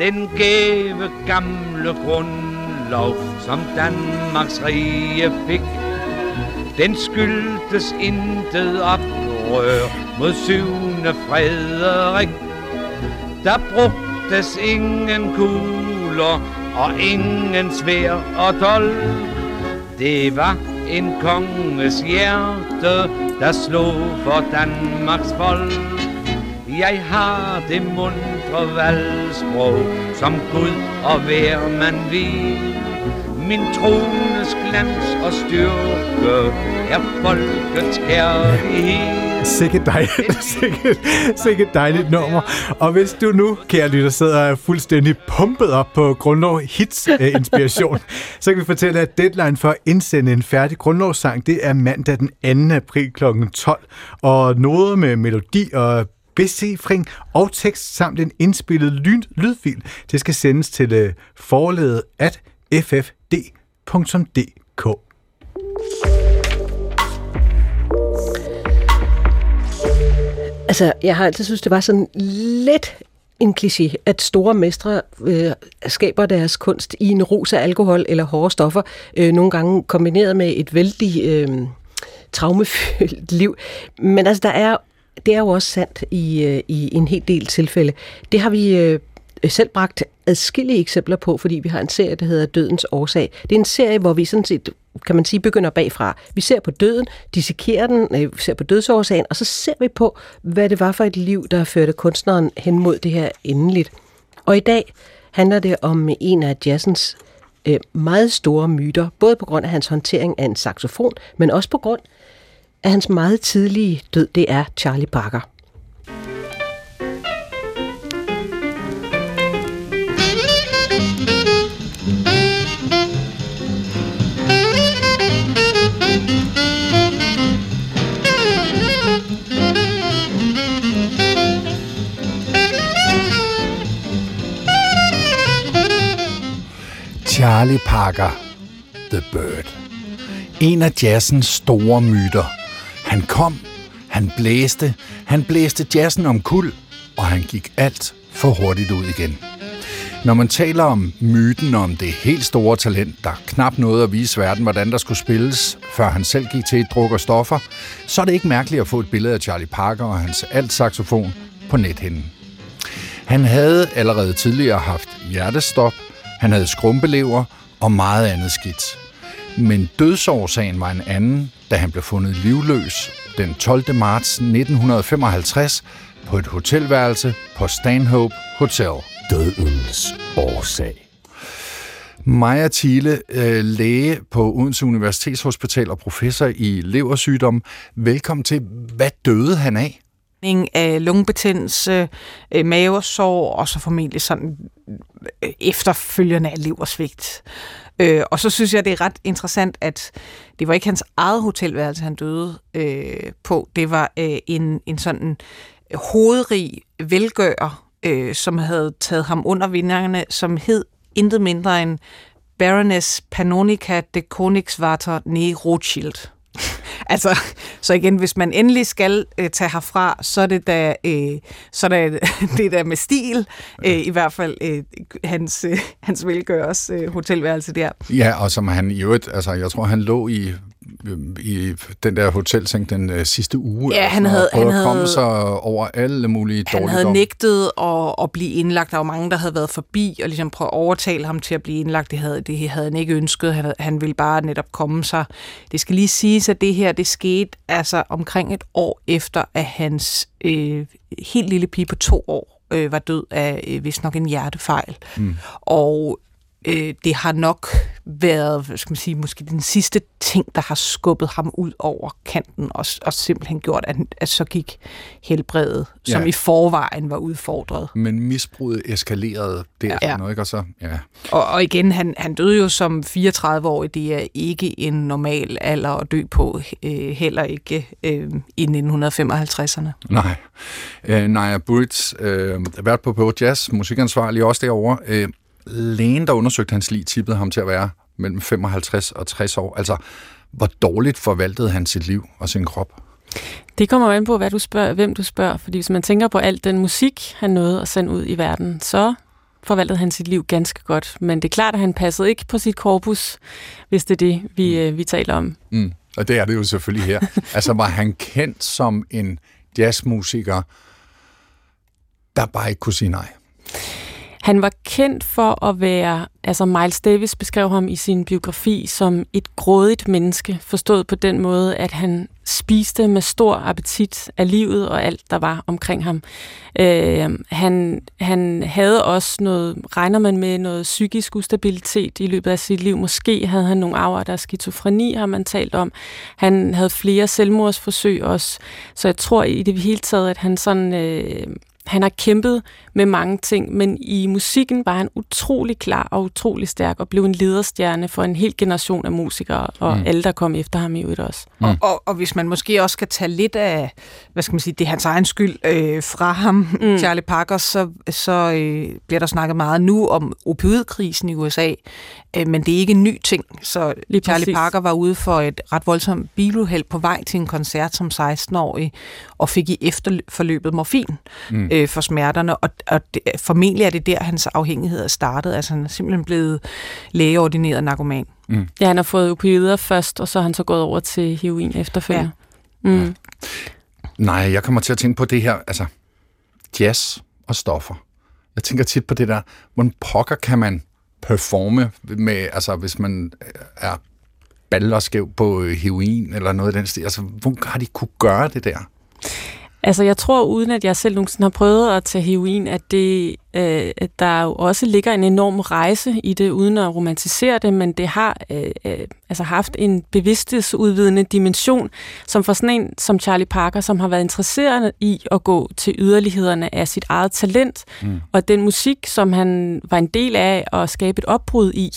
Den gave gamle grundlov, som Danmarks rige fik, den skyldtes intet oprør mod syvende Frederik. Der brugtes ingen kugler og ingen svær og dolk. Det var en konges hjerte, der slog for Danmarks folk. Jeg har det mundre valgsprog, som Gud og hver man vil. Min trones glans og styrke er folkets kærlighed. Sikke dejligt, sikke, sikke dejligt nummer. Og hvis du nu, kære lytter, sidder er fuldstændig pumpet op på Grundlov Hits inspiration, så kan vi fortælle, at deadline for at indsende en færdig grundlovssang, det er mandag den 2. april kl. 12. Og noget med melodi og becifring og tekst samt en indspillet lyd, lydfil. Det skal sendes til øh, uh, forledet at ffd.dk. Altså, jeg har altid synes, det var sådan lidt en kliché, at store mestre øh, skaber deres kunst i en rus af alkohol eller hårde stoffer, øh, nogle gange kombineret med et vældig øh, traumefyldt liv. Men altså, der er, det er jo også sandt i, øh, i en hel del tilfælde. Det har vi øh, selv bragt adskillige eksempler på, fordi vi har en serie, der hedder Dødens Årsag. Det er en serie, hvor vi sådan set, kan man sige, begynder bagfra. Vi ser på døden, dissekerer den, øh, vi ser på dødsårsagen, og så ser vi på, hvad det var for et liv, der førte kunstneren hen mod det her endeligt. Og i dag handler det om en af jazzens øh, meget store myter, både på grund af hans håndtering af en saxofon, men også på grund af hans meget tidlige død, det er Charlie Parker. Charlie Parker, The Bird. En af jazzens store myter. Han kom, han blæste, han blæste jazzen om kul, og han gik alt for hurtigt ud igen. Når man taler om myten om det helt store talent, der knap nåede at vise verden, hvordan der skulle spilles, før han selv gik til et druk og stoffer, så er det ikke mærkeligt at få et billede af Charlie Parker og hans alt-saxofon på nethinden. Han havde allerede tidligere haft hjertestop, han havde skrumpelever og meget andet skidt. Men dødsårsagen var en anden, da han blev fundet livløs den 12. marts 1955 på et hotelværelse på Stanhope Hotel. Dødens årsag. Maja Thiele, øh, læge på Odense Universitetshospital og professor i leversygdom. Velkommen til. Hvad døde han af? af lungebetændelse, øh, mavesår og så formentlig sådan øh, efterfølgende af leversvigt. Øh, og så synes jeg, det er ret interessant, at det var ikke hans eget hotelværelse, han døde øh, på. Det var øh, en, en sådan øh, hovedrig velgører, øh, som havde taget ham under vinderne, som hed intet mindre end Baroness Panonica de Königswarter ne Rothschild altså, så igen, hvis man endelig skal øh, tage herfra, så er det da, øh, så er det, det der med stil, øh, i hvert fald øh, hans, øh, hans velgøres øh, hotelværelse der. Ja, og som han i øvrigt, altså jeg tror, han lå i i den der hotelseng den øh, sidste uge. Ja, han havde, han havde komme sig over alle mulige Han havde nægtet at, at blive indlagt. Der var mange, der havde været forbi og ligesom prøvet at overtale ham til at blive indlagt. Det havde, det havde han ikke ønsket. Han, han ville bare netop komme sig. Det skal lige siges, at det her det skete altså omkring et år efter, at hans øh, helt lille pige på to år øh, var død af øh, vist nok en hjertefejl. Mm. Og øh, det har nok været, hvad skal man sige, måske den sidste ting, der har skubbet ham ud over kanten, og, og simpelthen gjort, at, at så gik helbredet, ja. som i forvejen var udfordret. Men misbruget eskalerede derfra, ja. noget, ikke? Og, så, ja. og, og igen, han, han døde jo som 34-årig, det er ikke en normal alder at dø på, øh, heller ikke øh, i 1955'erne. Nej. Øh, Naja Burits, øh, vært på På Jazz, musikansvarlig også derovre, øh, lægen, der undersøgte hans liv, tippede ham til at være mellem 55 og 60 år. Altså, hvor dårligt forvaltede han sit liv og sin krop? Det kommer an på, hvad du spørger, hvem du spørger. Fordi hvis man tænker på alt den musik, han nåede at sende ud i verden, så forvaltede han sit liv ganske godt. Men det er klart, at han passede ikke på sit korpus, hvis det er det, vi, mm. Øh, vi taler om. Mm. Og det er det jo selvfølgelig her. altså, var han kendt som en jazzmusiker, der bare ikke kunne sige nej? Han var kendt for at være, altså Miles Davis beskrev ham i sin biografi som et grådigt menneske, forstået på den måde, at han spiste med stor appetit af livet og alt, der var omkring ham. Øh, han, han havde også noget, regner man med, noget psykisk ustabilitet i løbet af sit liv. Måske havde han nogle arver, der skizofreni, har man talt om. Han havde flere selvmordsforsøg også, så jeg tror i det hele taget, at han sådan... Øh, han har kæmpet med mange ting, men i musikken var han utrolig klar og utrolig stærk og blev en lederstjerne for en hel generation af musikere, og mm. alle, der kom efter ham i øvrigt også. Mm. Og, og, og hvis man måske også skal tage lidt af, hvad skal man sige, det er hans egen skyld øh, fra ham, mm. Charlie Parker, så, så øh, bliver der snakket meget nu om opioidkrisen i USA, øh, men det er ikke en ny ting. Så Lige Charlie præcis. Parker var ude for et ret voldsomt biluheld på vej til en koncert som 16-årig, og fik i efterforløbet morfin. Mm. Øh, for smerterne, og, og det, formentlig er det der, hans afhængighed er startet. Altså han er simpelthen blevet lægeordineret narkoman. Mm. Ja, han har fået opioider først, og så er han så gået over til heroin efterfølgende. Ja. Mm. Nej, jeg kommer til at tænke på det her, altså jazz og stoffer. Jeg tænker tit på det der, hvordan pokker kan man performe med, altså hvis man er ballerskæv på heroin eller noget af den stil. Altså, hvor har de kunne gøre det der? Altså, jeg tror, uden at jeg selv nogensinde har prøvet at tage heroin, at, det, øh, at der jo også ligger en enorm rejse i det, uden at romantisere det, men det har øh, øh, altså haft en bevidsthedsudvidende dimension, som for sådan en som Charlie Parker, som har været interesseret i at gå til yderlighederne af sit eget talent, mm. og den musik, som han var en del af at skabe et opbrud i,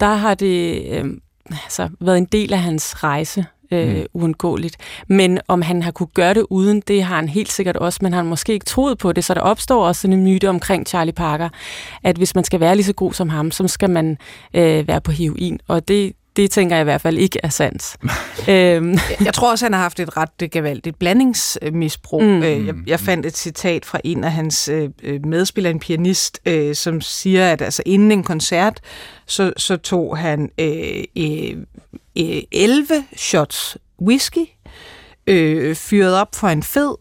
der har det øh, altså, været en del af hans rejse øh, mm. uundgåeligt. Men om han har kunne gøre det uden, det har han helt sikkert også, men han har måske ikke troet på det, så der opstår også sådan en myte omkring Charlie Parker, at hvis man skal være lige så god som ham, så skal man øh, være på heroin, og det, det tænker jeg i hvert fald ikke er sandt. øhm. Jeg tror også, han har haft et ret gevaldigt blandingsmisbrug. Mm. Øh, jeg, jeg fandt et citat fra en af hans øh, øh, medspillere, en pianist, øh, som siger, at altså, inden en koncert, så, så tog han øh, øh, 11 shots whisky, øh, fyret op for en fed,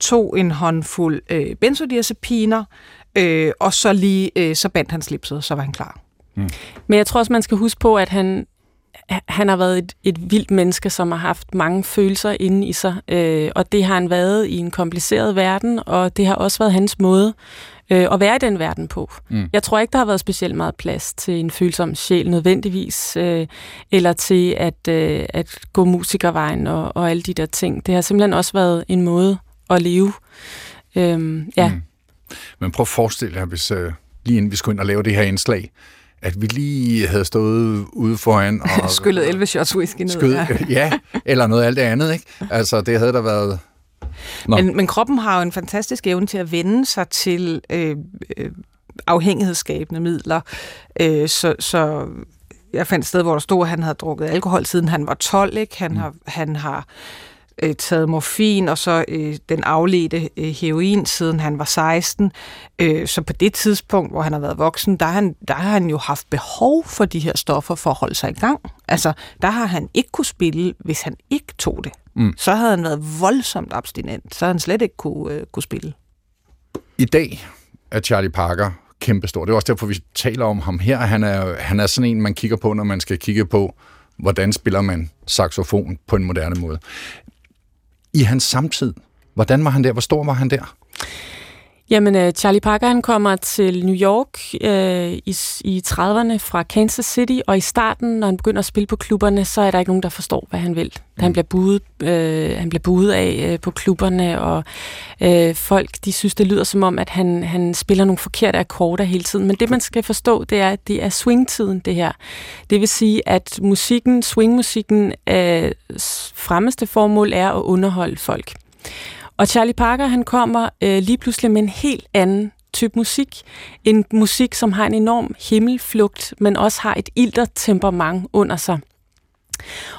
tog en håndfuld øh, benzodiazepiner, øh, og så lige øh, så bandt han slipset, så var han klar. Mm. Men jeg tror også, man skal huske på, at han, han har været et, et vildt menneske, som har haft mange følelser inde i sig, øh, og det har han været i en kompliceret verden, og det har også været hans måde øh, at være i den verden på. Mm. Jeg tror ikke, der har været specielt meget plads til en følsom sjæl nødvendigvis, øh, eller til at, øh, at gå musikervejen og, og alle de der ting. Det har simpelthen også været en måde at leve. Øh, ja. Mm. Men prøv at forestille jer, hvis øh, lige inden vi skulle ind og lave det her indslag, at vi lige havde stået ude foran og... Skyllet 11 shots whisky ned. Skyd, ja. ja, eller noget alt det andet, ikke? Altså, det havde der været men, men kroppen har jo en fantastisk evne til at vende sig til øh, øh, afhængighedsskabende midler. Øh, så, så jeg fandt et sted, hvor der stod, at han havde drukket alkohol siden han var 12. Ikke? Han, mm. har, han har øh, taget morfin og så øh, den afledte øh, heroin siden han var 16. Øh, så på det tidspunkt, hvor han har været voksen, der har, han, der har han jo haft behov for de her stoffer for at holde sig i gang. Altså, der har han ikke kunne spille, hvis han ikke tog det. Mm. Så havde han været voldsomt abstinent. Så havde han slet ikke kunne, øh, kunne spille. I dag er Charlie Parker kæmpestor. Det er også derfor, vi taler om ham her. Han er, han er sådan en, man kigger på, når man skal kigge på, hvordan spiller man saxofon på en moderne måde. I hans samtid, hvordan var han der? Hvor stor var han der? Jamen, uh, Charlie Parker han kommer til New York uh, i, i 30'erne fra Kansas City, og i starten, når han begynder at spille på klubberne, så er der ikke nogen, der forstår, hvad han vil. Mm. Han bliver budet, uh, han bliver budet af uh, på klubberne, og uh, folk de synes, det lyder som om, at han, han spiller nogle forkerte akkorder hele tiden. Men det, man skal forstå, det er, at det er swingtiden, det her. Det vil sige, at musikken, swingmusikken, uh, fremmeste formål er at underholde folk. Og Charlie Parker, han kommer øh, lige pludselig med en helt anden type musik. En musik, som har en enorm himmelflugt, men også har et ilter temperament under sig.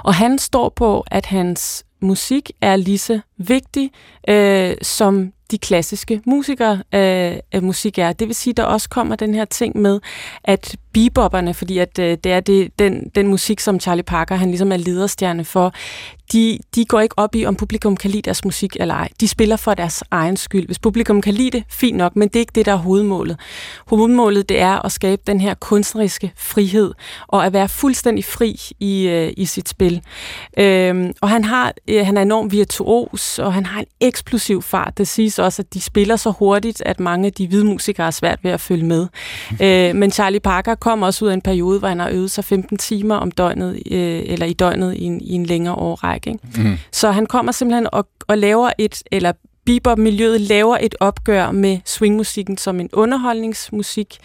Og han står på, at hans musik er lige så vigtig øh, som de klassiske musikere øh, musik er. Det vil sige, der også kommer den her ting med, at bebopperne, fordi at øh, det er det, den, den musik, som Charlie Parker han ligesom er lederstjerne for, de, de går ikke op i, om publikum kan lide deres musik eller ej. De spiller for deres egen skyld. Hvis publikum kan lide det, fint nok, men det er ikke det, der er hovedmålet. Hovedmålet, det er at skabe den her kunstneriske frihed, og at være fuldstændig fri i, øh, i sit spil. Øhm, og han, har, øh, han er enormt virtuos, og han har en eksplosiv fart. Det siges også, at de spiller så hurtigt, at mange af de hvide musikere er svært ved at følge med. øh, men Charlie Parker kom også ud af en periode, hvor han har øvet sig 15 timer om døgnet, øh, eller i døgnet i en, i en længere årrække. Ikke? Mm. Så han kommer simpelthen og, og laver et, eller bebop-miljøet laver et opgør med swingmusikken som en underholdningsmusik,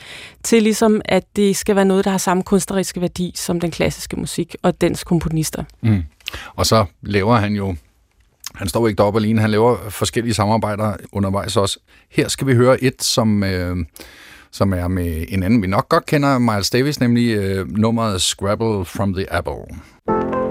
til ligesom, at det skal være noget, der har samme kunstneriske værdi som den klassiske musik og dens komponister. Mm. Og så laver han jo han står ikke deroppe alene, han laver forskellige samarbejder undervejs også. Her skal vi høre et, som, øh, som er med en anden, vi nok godt kender, Miles Davis, nemlig øh, nummeret Scrabble from the Apple.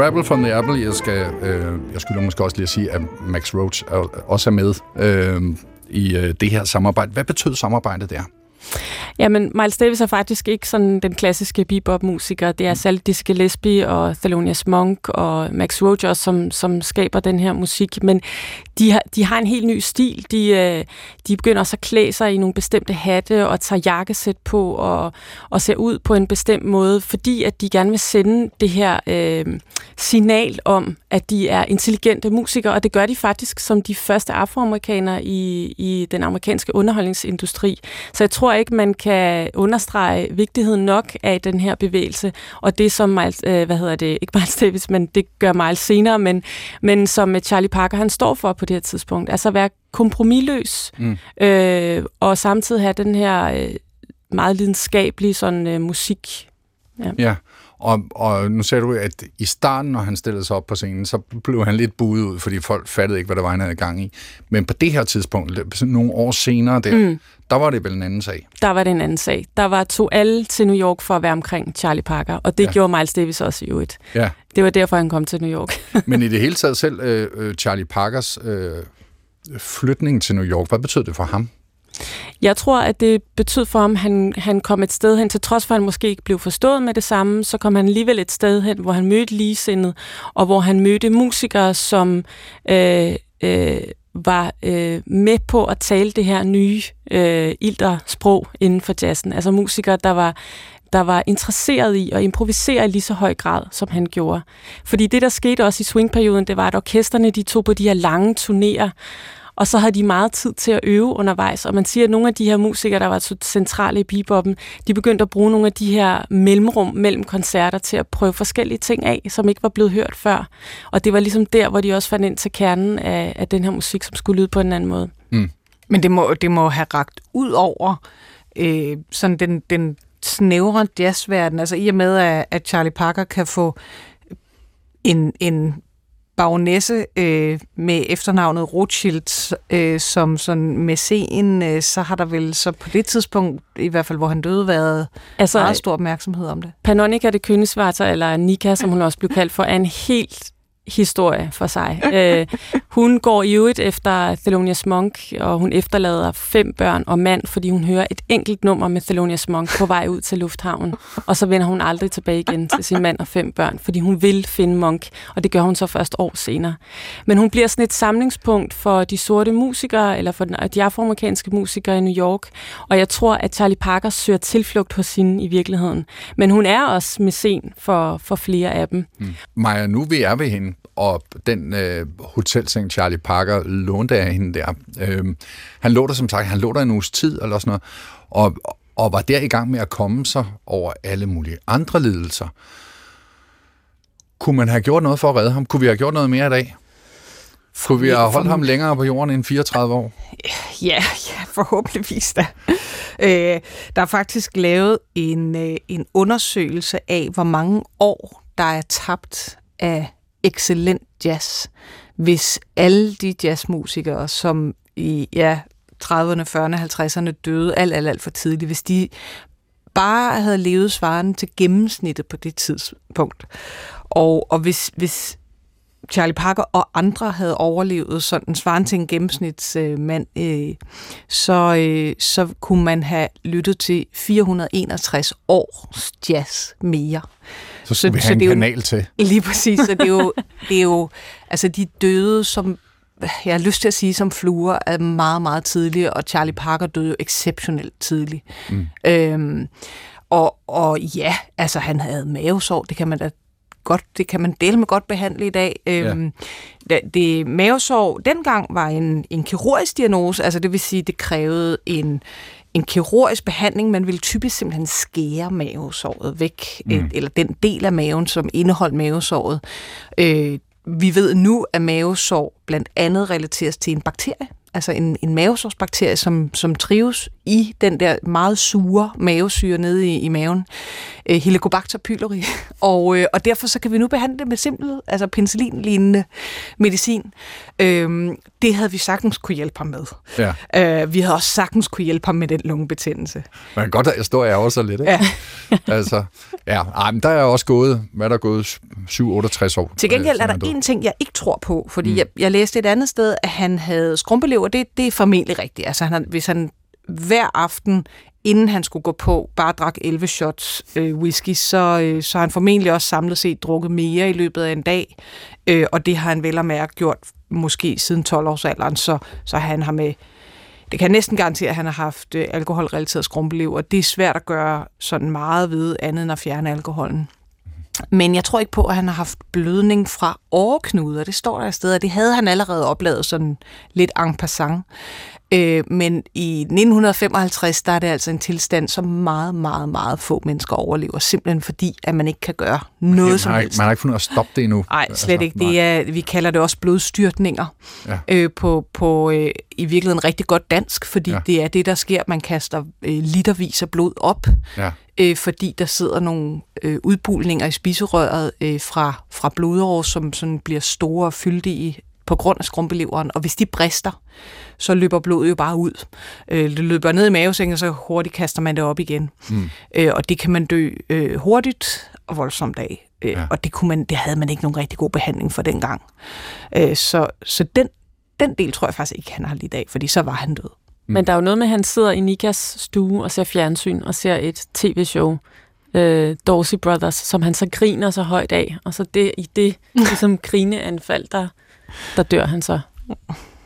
Scrabble from the Apple, jeg, skal, øh, jeg skulle måske også lige sige, at Max Roach er, også er med øh, i øh, det her samarbejde. Hvad betød samarbejdet der? Jamen, Miles Davis er faktisk ikke sådan den klassiske bebop-musiker. Det er særligt Dizzy Gillespie og Thelonious Monk og Max også, som, som skaber den her musik. Men de har, de har en helt ny stil. De, øh, de begynder også at klæde sig i nogle bestemte hatte og tager jakkesæt på og, og ser ud på en bestemt måde, fordi at de gerne vil sende det her øh, signal om, at de er intelligente musikere, og det gør de faktisk som de første afroamerikanere i, i den amerikanske underholdningsindustri. Så jeg tror ikke, man kan understrege vigtigheden nok af den her bevægelse, og det som Miles, øh, hvad hedder det, ikke Miles Davis, men det gør Miles senere, men, men som Charlie Parker han står for på det her tidspunkt. Altså at være kompromilløs, mm. øh, og samtidig have den her øh, meget lidenskabelige sådan øh, musik. Ja. ja. Og, og nu ser du, at i starten, når han stillede sig op på scenen, så blev han lidt buet ud, fordi folk fattede ikke, hvad der var, han havde gang i. Men på det her tidspunkt, nogle år senere der, mm. der var det vel en anden sag. Der var det en anden sag. Der var to alle til New York for at være omkring Charlie Parker, og det ja. gjorde Miles Davis også i øvrigt. Ja. Det var derfor, han kom til New York. Men i det hele taget selv, øh, øh, Charlie Parkers øh, flytning til New York, hvad betød det for ham? Jeg tror, at det betød for ham, at han, han kom et sted hen, til trods for, at han måske ikke blev forstået med det samme, så kom han alligevel et sted hen, hvor han mødte ligesindet, og hvor han mødte musikere, som øh, øh, var øh, med på at tale det her nye øh, ildre sprog inden for jazzen. Altså musikere, der var der var interesseret i at improvisere i lige så høj grad, som han gjorde. Fordi det, der skete også i swingperioden, det var, at orkesterne de tog på de her lange turnéer, og så havde de meget tid til at øve undervejs. Og man siger, at nogle af de her musikere, der var så centrale i beboppen, de begyndte at bruge nogle af de her mellemrum mellem koncerter til at prøve forskellige ting af, som ikke var blevet hørt før. Og det var ligesom der, hvor de også fandt ind til kernen af, af den her musik, som skulle lyde på en anden måde. Mm. Men det må, det må have ragt ud over øh, sådan den, den snævre jazzverden, altså i og med, at, at Charlie Parker kan få en, en baronesse øh, med efternavnet Rothschild øh, som sådan mæcen, øh, så har der vel så på det tidspunkt, i hvert fald hvor han døde, været altså, meget stor opmærksomhed om det. Panonica det Königsvarter, eller Nika, som hun også blev kaldt for, er en helt historie for sig. øh, hun går i øvrigt efter Thelonious Monk, og hun efterlader fem børn og mand, fordi hun hører et enkelt nummer med Thelonious Monk på vej ud til lufthavnen. Og så vender hun aldrig tilbage igen til sin mand og fem børn, fordi hun vil finde Monk, og det gør hun så først år senere. Men hun bliver sådan et samlingspunkt for de sorte musikere, eller for de afroamerikanske musikere i New York, og jeg tror, at Charlie Parker søger tilflugt hos hende i virkeligheden. Men hun er også mecen for, for flere af dem. Mm. Maja, nu vi er ved hende, og den øh, hotelseng, Charlie Parker lånte af hende der, øh, han lå der som sagt, han lå der en uges tid, eller sådan noget, og, og var der i gang med at komme sig over alle mulige andre lidelser. Kunne man have gjort noget for at redde ham? Kunne vi have gjort noget mere i dag? Kunne vi have holdt ham længere på jorden end 34 år? Ja, ja forhåbentligvis da. Øh, der er faktisk lavet en, øh, en undersøgelse af, hvor mange år, der er tabt af excellent jazz, hvis alle de jazzmusikere, som i ja, 30'erne, 40'erne, 50'erne døde alt, alt, alt for tidligt, hvis de bare havde levet svarende til gennemsnittet på det tidspunkt. Og, og hvis, hvis Charlie Parker og andre havde overlevet sådan svarende til en gennemsnitsmand, øh, så, øh, så kunne man have lyttet til 461 års jazz mere. Så skulle så, vi have en kanal jo, til. Lige præcis, så det er jo, det er jo altså de døde, som jeg har lyst til at sige, som fluer, er meget, meget tidlige, og Charlie Parker døde jo exceptionelt tidligt. Mm. Øhm, og, og ja, altså han havde mavesår, det kan man da godt, det kan man dele med godt behandle i dag. Øhm, ja. det, det mavesår dengang var en, en kirurgisk diagnose, altså det vil sige, det krævede en en kirurgisk behandling, man vil typisk simpelthen skære mavesåret væk, mm. eller den del af maven, som indeholdt mavesåret. Øh, vi ved nu, at mavesår blandt andet relateres til en bakterie, altså en, en mavesårsbakterie, som, som trives i den der meget sure mavesyre nede i, i maven, øh, Helicobacter pylori, og, øh, og derfor så kan vi nu behandle det med simpel, altså penicillin-lignende medicin. Øh, det havde vi sagtens kunne hjælpe ham med. Ja. Øh, vi havde også sagtens kunne hjælpe ham med den lungebetændelse. Man kan godt at jeg står og ærger sig lidt, ikke? Ja. altså, ja, ej, men der er også gået, hvad er der gået, 7-68 år. Til gengæld øh, er der en ting, jeg ikke tror på, fordi mm. jeg, jeg læste et andet sted, at han havde skrumpelever. Det, det er formentlig rigtigt. Altså, han, hvis han hver aften, inden han skulle gå på, bare drak 11 shots øh, whisky, så, øh, så han formentlig også samlet set drukket mere i løbet af en dag. Øh, og det har han vel og mærke gjort måske siden 12-årsalderen, så, så han har med det kan jeg næsten garantere, at han har haft øh, alkoholrelateret og Det er svært at gøre sådan meget ved, andet end at fjerne alkoholen. Men jeg tror ikke på, at han har haft blødning fra åreknuder. Det står der et sted, og det havde han allerede oplevet sådan lidt en passant. Øh, men i 1955, der er det altså en tilstand, som meget, meget, meget få mennesker overlever, simpelthen fordi, at man ikke kan gøre noget man som har, helst. man har ikke fundet at stoppe det endnu. Nej, slet ikke. Det er, vi kalder det også blodstyrtninger Ja. øh, på, på øh, i virkeligheden rigtig godt dansk, fordi ja. det er det, der sker. Man kaster øh, litervis af blod op, Ja. øh, fordi der sidder nogle øh, udbulninger i spiserøret øh, fra, fra blodår, som sådan bliver store og fyldige på grund af skrumpeleveren, og hvis de brister, så løber blodet jo bare ud. Øh, det løber ned i mavesækken, og så hurtigt kaster man det op igen. Mm. Øh, og det kan man dø øh, hurtigt og voldsomt af. Øh, Ja. Og det, kunne man, det havde man ikke nogen rigtig god behandling for dengang. Øh, så så den, den del tror jeg faktisk ikke, han har lidt af, fordi så var han død. Men der er jo noget med, at han sidder i Nikas stue og ser fjernsyn og ser et tv-show, øh, Dorsey Brothers, som han så griner så højt af. Og så det, i det ligesom grineanfald, der, der dør han så.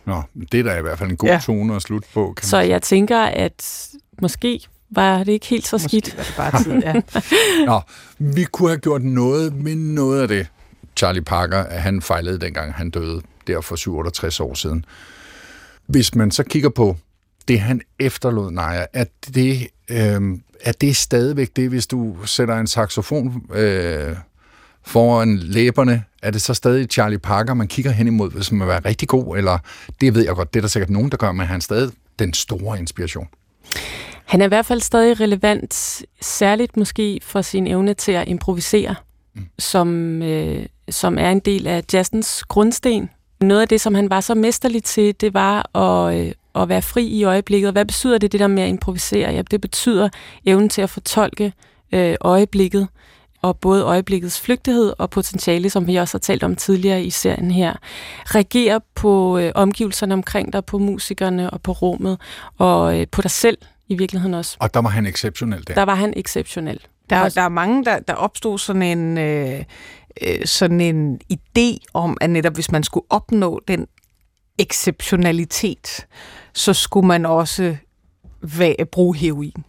Nå, det er da i hvert fald en god Ja. tone at slutte på. Kan Så jeg tænker, at måske var det ikke helt så skidt. Var det bare tid, ja. Nå, vi kunne have gjort noget med noget af det. Charlie Parker, at han fejlede dengang han døde, der for 67 år siden. Hvis man så kigger på det, han efterlod Naja, er det, øh, er det stadigvæk det, hvis du sætter en saxofon øh, foran læberne, er det så stadig Charlie Parker, man kigger hen imod, hvis man vil være rigtig god, eller det ved jeg godt, det er der sikkert nogen, der gør, men han er stadig den store inspiration. Han er i hvert fald stadig relevant, særligt måske for sin evne til at improvisere, mm. som, øh, som er en del af jazzens grundsten. Noget af det, som han var så mesterlig til, det var at, øh, at være fri i øjeblikket. Hvad betyder det, det der med at improvisere? Ja, det betyder evnen til at fortolke øh, øjeblikket, og både øjeblikkets flygtighed og potentiale, som vi også har talt om tidligere i serien her. Reagere på øh, omgivelserne omkring dig, på musikerne og på rummet, og øh, på dig selv i virkeligheden også. Og der var han exceptionel der. Der var han exceptionel. Der, der er mange, der, der opstod sådan en, øh, øh, sådan en idé om, at netop hvis man skulle opnå den exceptionalitet, så skulle man også bruge heroin.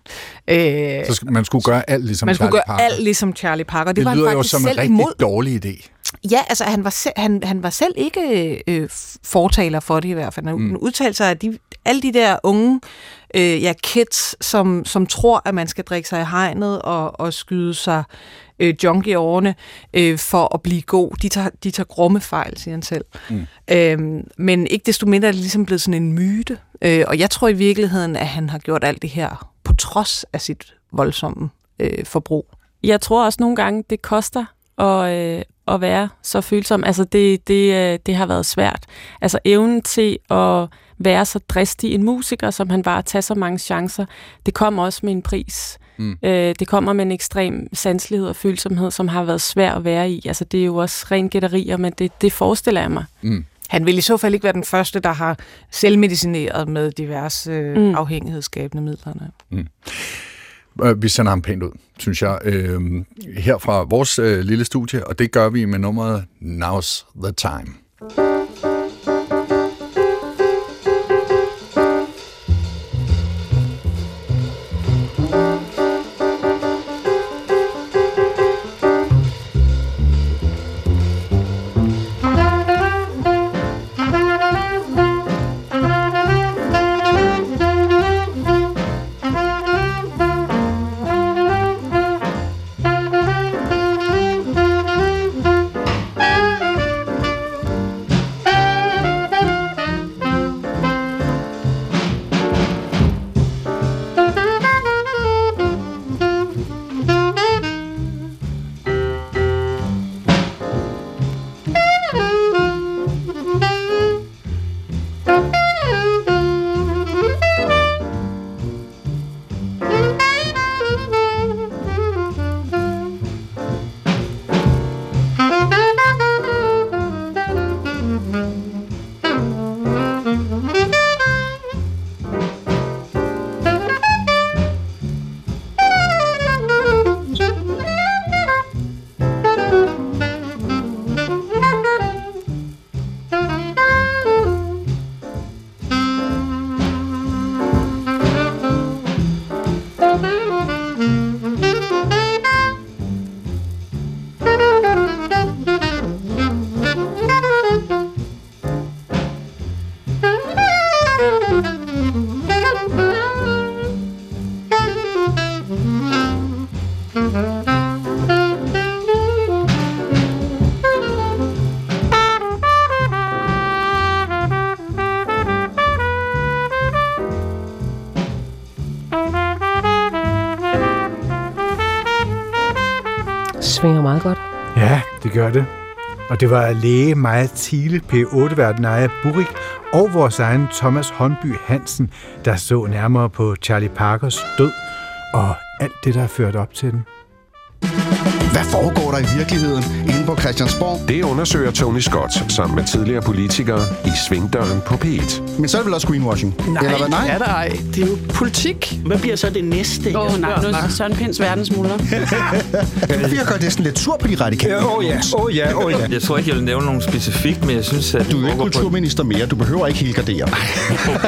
Øh, Så skal, man skulle gøre alt ligesom man skulle Charlie gøre Parker. alt ligesom Charlie Parker. Det, det var lyder jo faktisk som en rigtig imod. dårlig idé. Ja, altså han var, selv, han, han var selv ikke øh, fortaler for det i hvert fald. Han mm. udtalte sig, at de, alle de der unge øh, ja, kids, som, som tror, at man skal drikke sig i hegnet og, og skyde sig øh, junk i årene øh, for at blive god, de tager, de tager grumme fejl, siger han selv. Mm. Øhm, men ikke desto mindre er det ligesom blevet sådan en myte. Øh, og jeg tror i virkeligheden, at han har gjort alt det her på trods af sit voldsomme øh, forbrug. Jeg tror også nogle gange, det koster at, øh, at være så følsom. Altså det, det, øh, det har været svært. Altså evnen til at være så dristig en musiker, som han var at tage så mange chancer, det kom også med en pris. Mm. Øh, det kommer med en ekstrem sanselighed og følsomhed, som har været svær at være i. Altså det er jo også ren gætterier, men det, det forestiller jeg mig. Mm. Han vil i så fald ikke være den første, der har selvmedicineret med diverse øh, Mm. mm. afhængighedsskabende midlerne. Øh, Vi sender ham pænt ud, synes jeg, øh, her fra vores øh, lille studie, og det gør vi med nummeret Now's the Time. Gør det. Og det var læge Maja Thiele, P8-vært Naja Burik og vores egen Thomas Håndby Hansen, der så nærmere på Charlie Parkers død og alt det, der har ført op til den. Hvad foregår der i virkeligheden inde på Christiansborg? Det undersøger Tony Scott sammen med tidligere politikere i Svingdøren på P1. Men så er det vel også greenwashing? Nej, Eller hvad? nej. er der ej. Det er jo politik. Hvad bliver så det næste? Åh, oh, nej, nu er Søren Pinds verdensmuller. Det virker næsten lidt sur på de radikale. Åh ja, åh ja, åh ja. Jeg tror ikke, jeg vil nævne nogen specifikt, men jeg synes, at... Du er jo ikke kulturminister mere. Du behøver ikke helt gardere.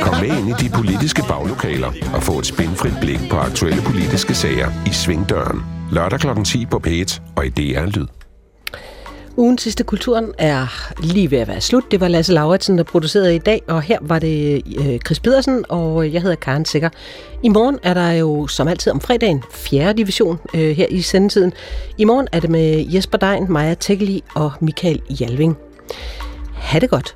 Kom med ind i de politiske baglokaler og få et spændfrit blik på aktuelle politiske sager i Svingdøren. Lørdag kl. 10 på P1 og i DR Lyd. Ugen sidste kulturen er lige ved at være slut. Det var Lasse Lauritsen, der producerede i dag, og her var det øh, Chris Pedersen, og jeg hedder Karen Sikker. I morgen er der jo som altid om fredagen 4. division øh, her i sendetiden. I morgen er det med Jesper Dein, Maja Tekeli og Michael Jalving. Ha' det godt.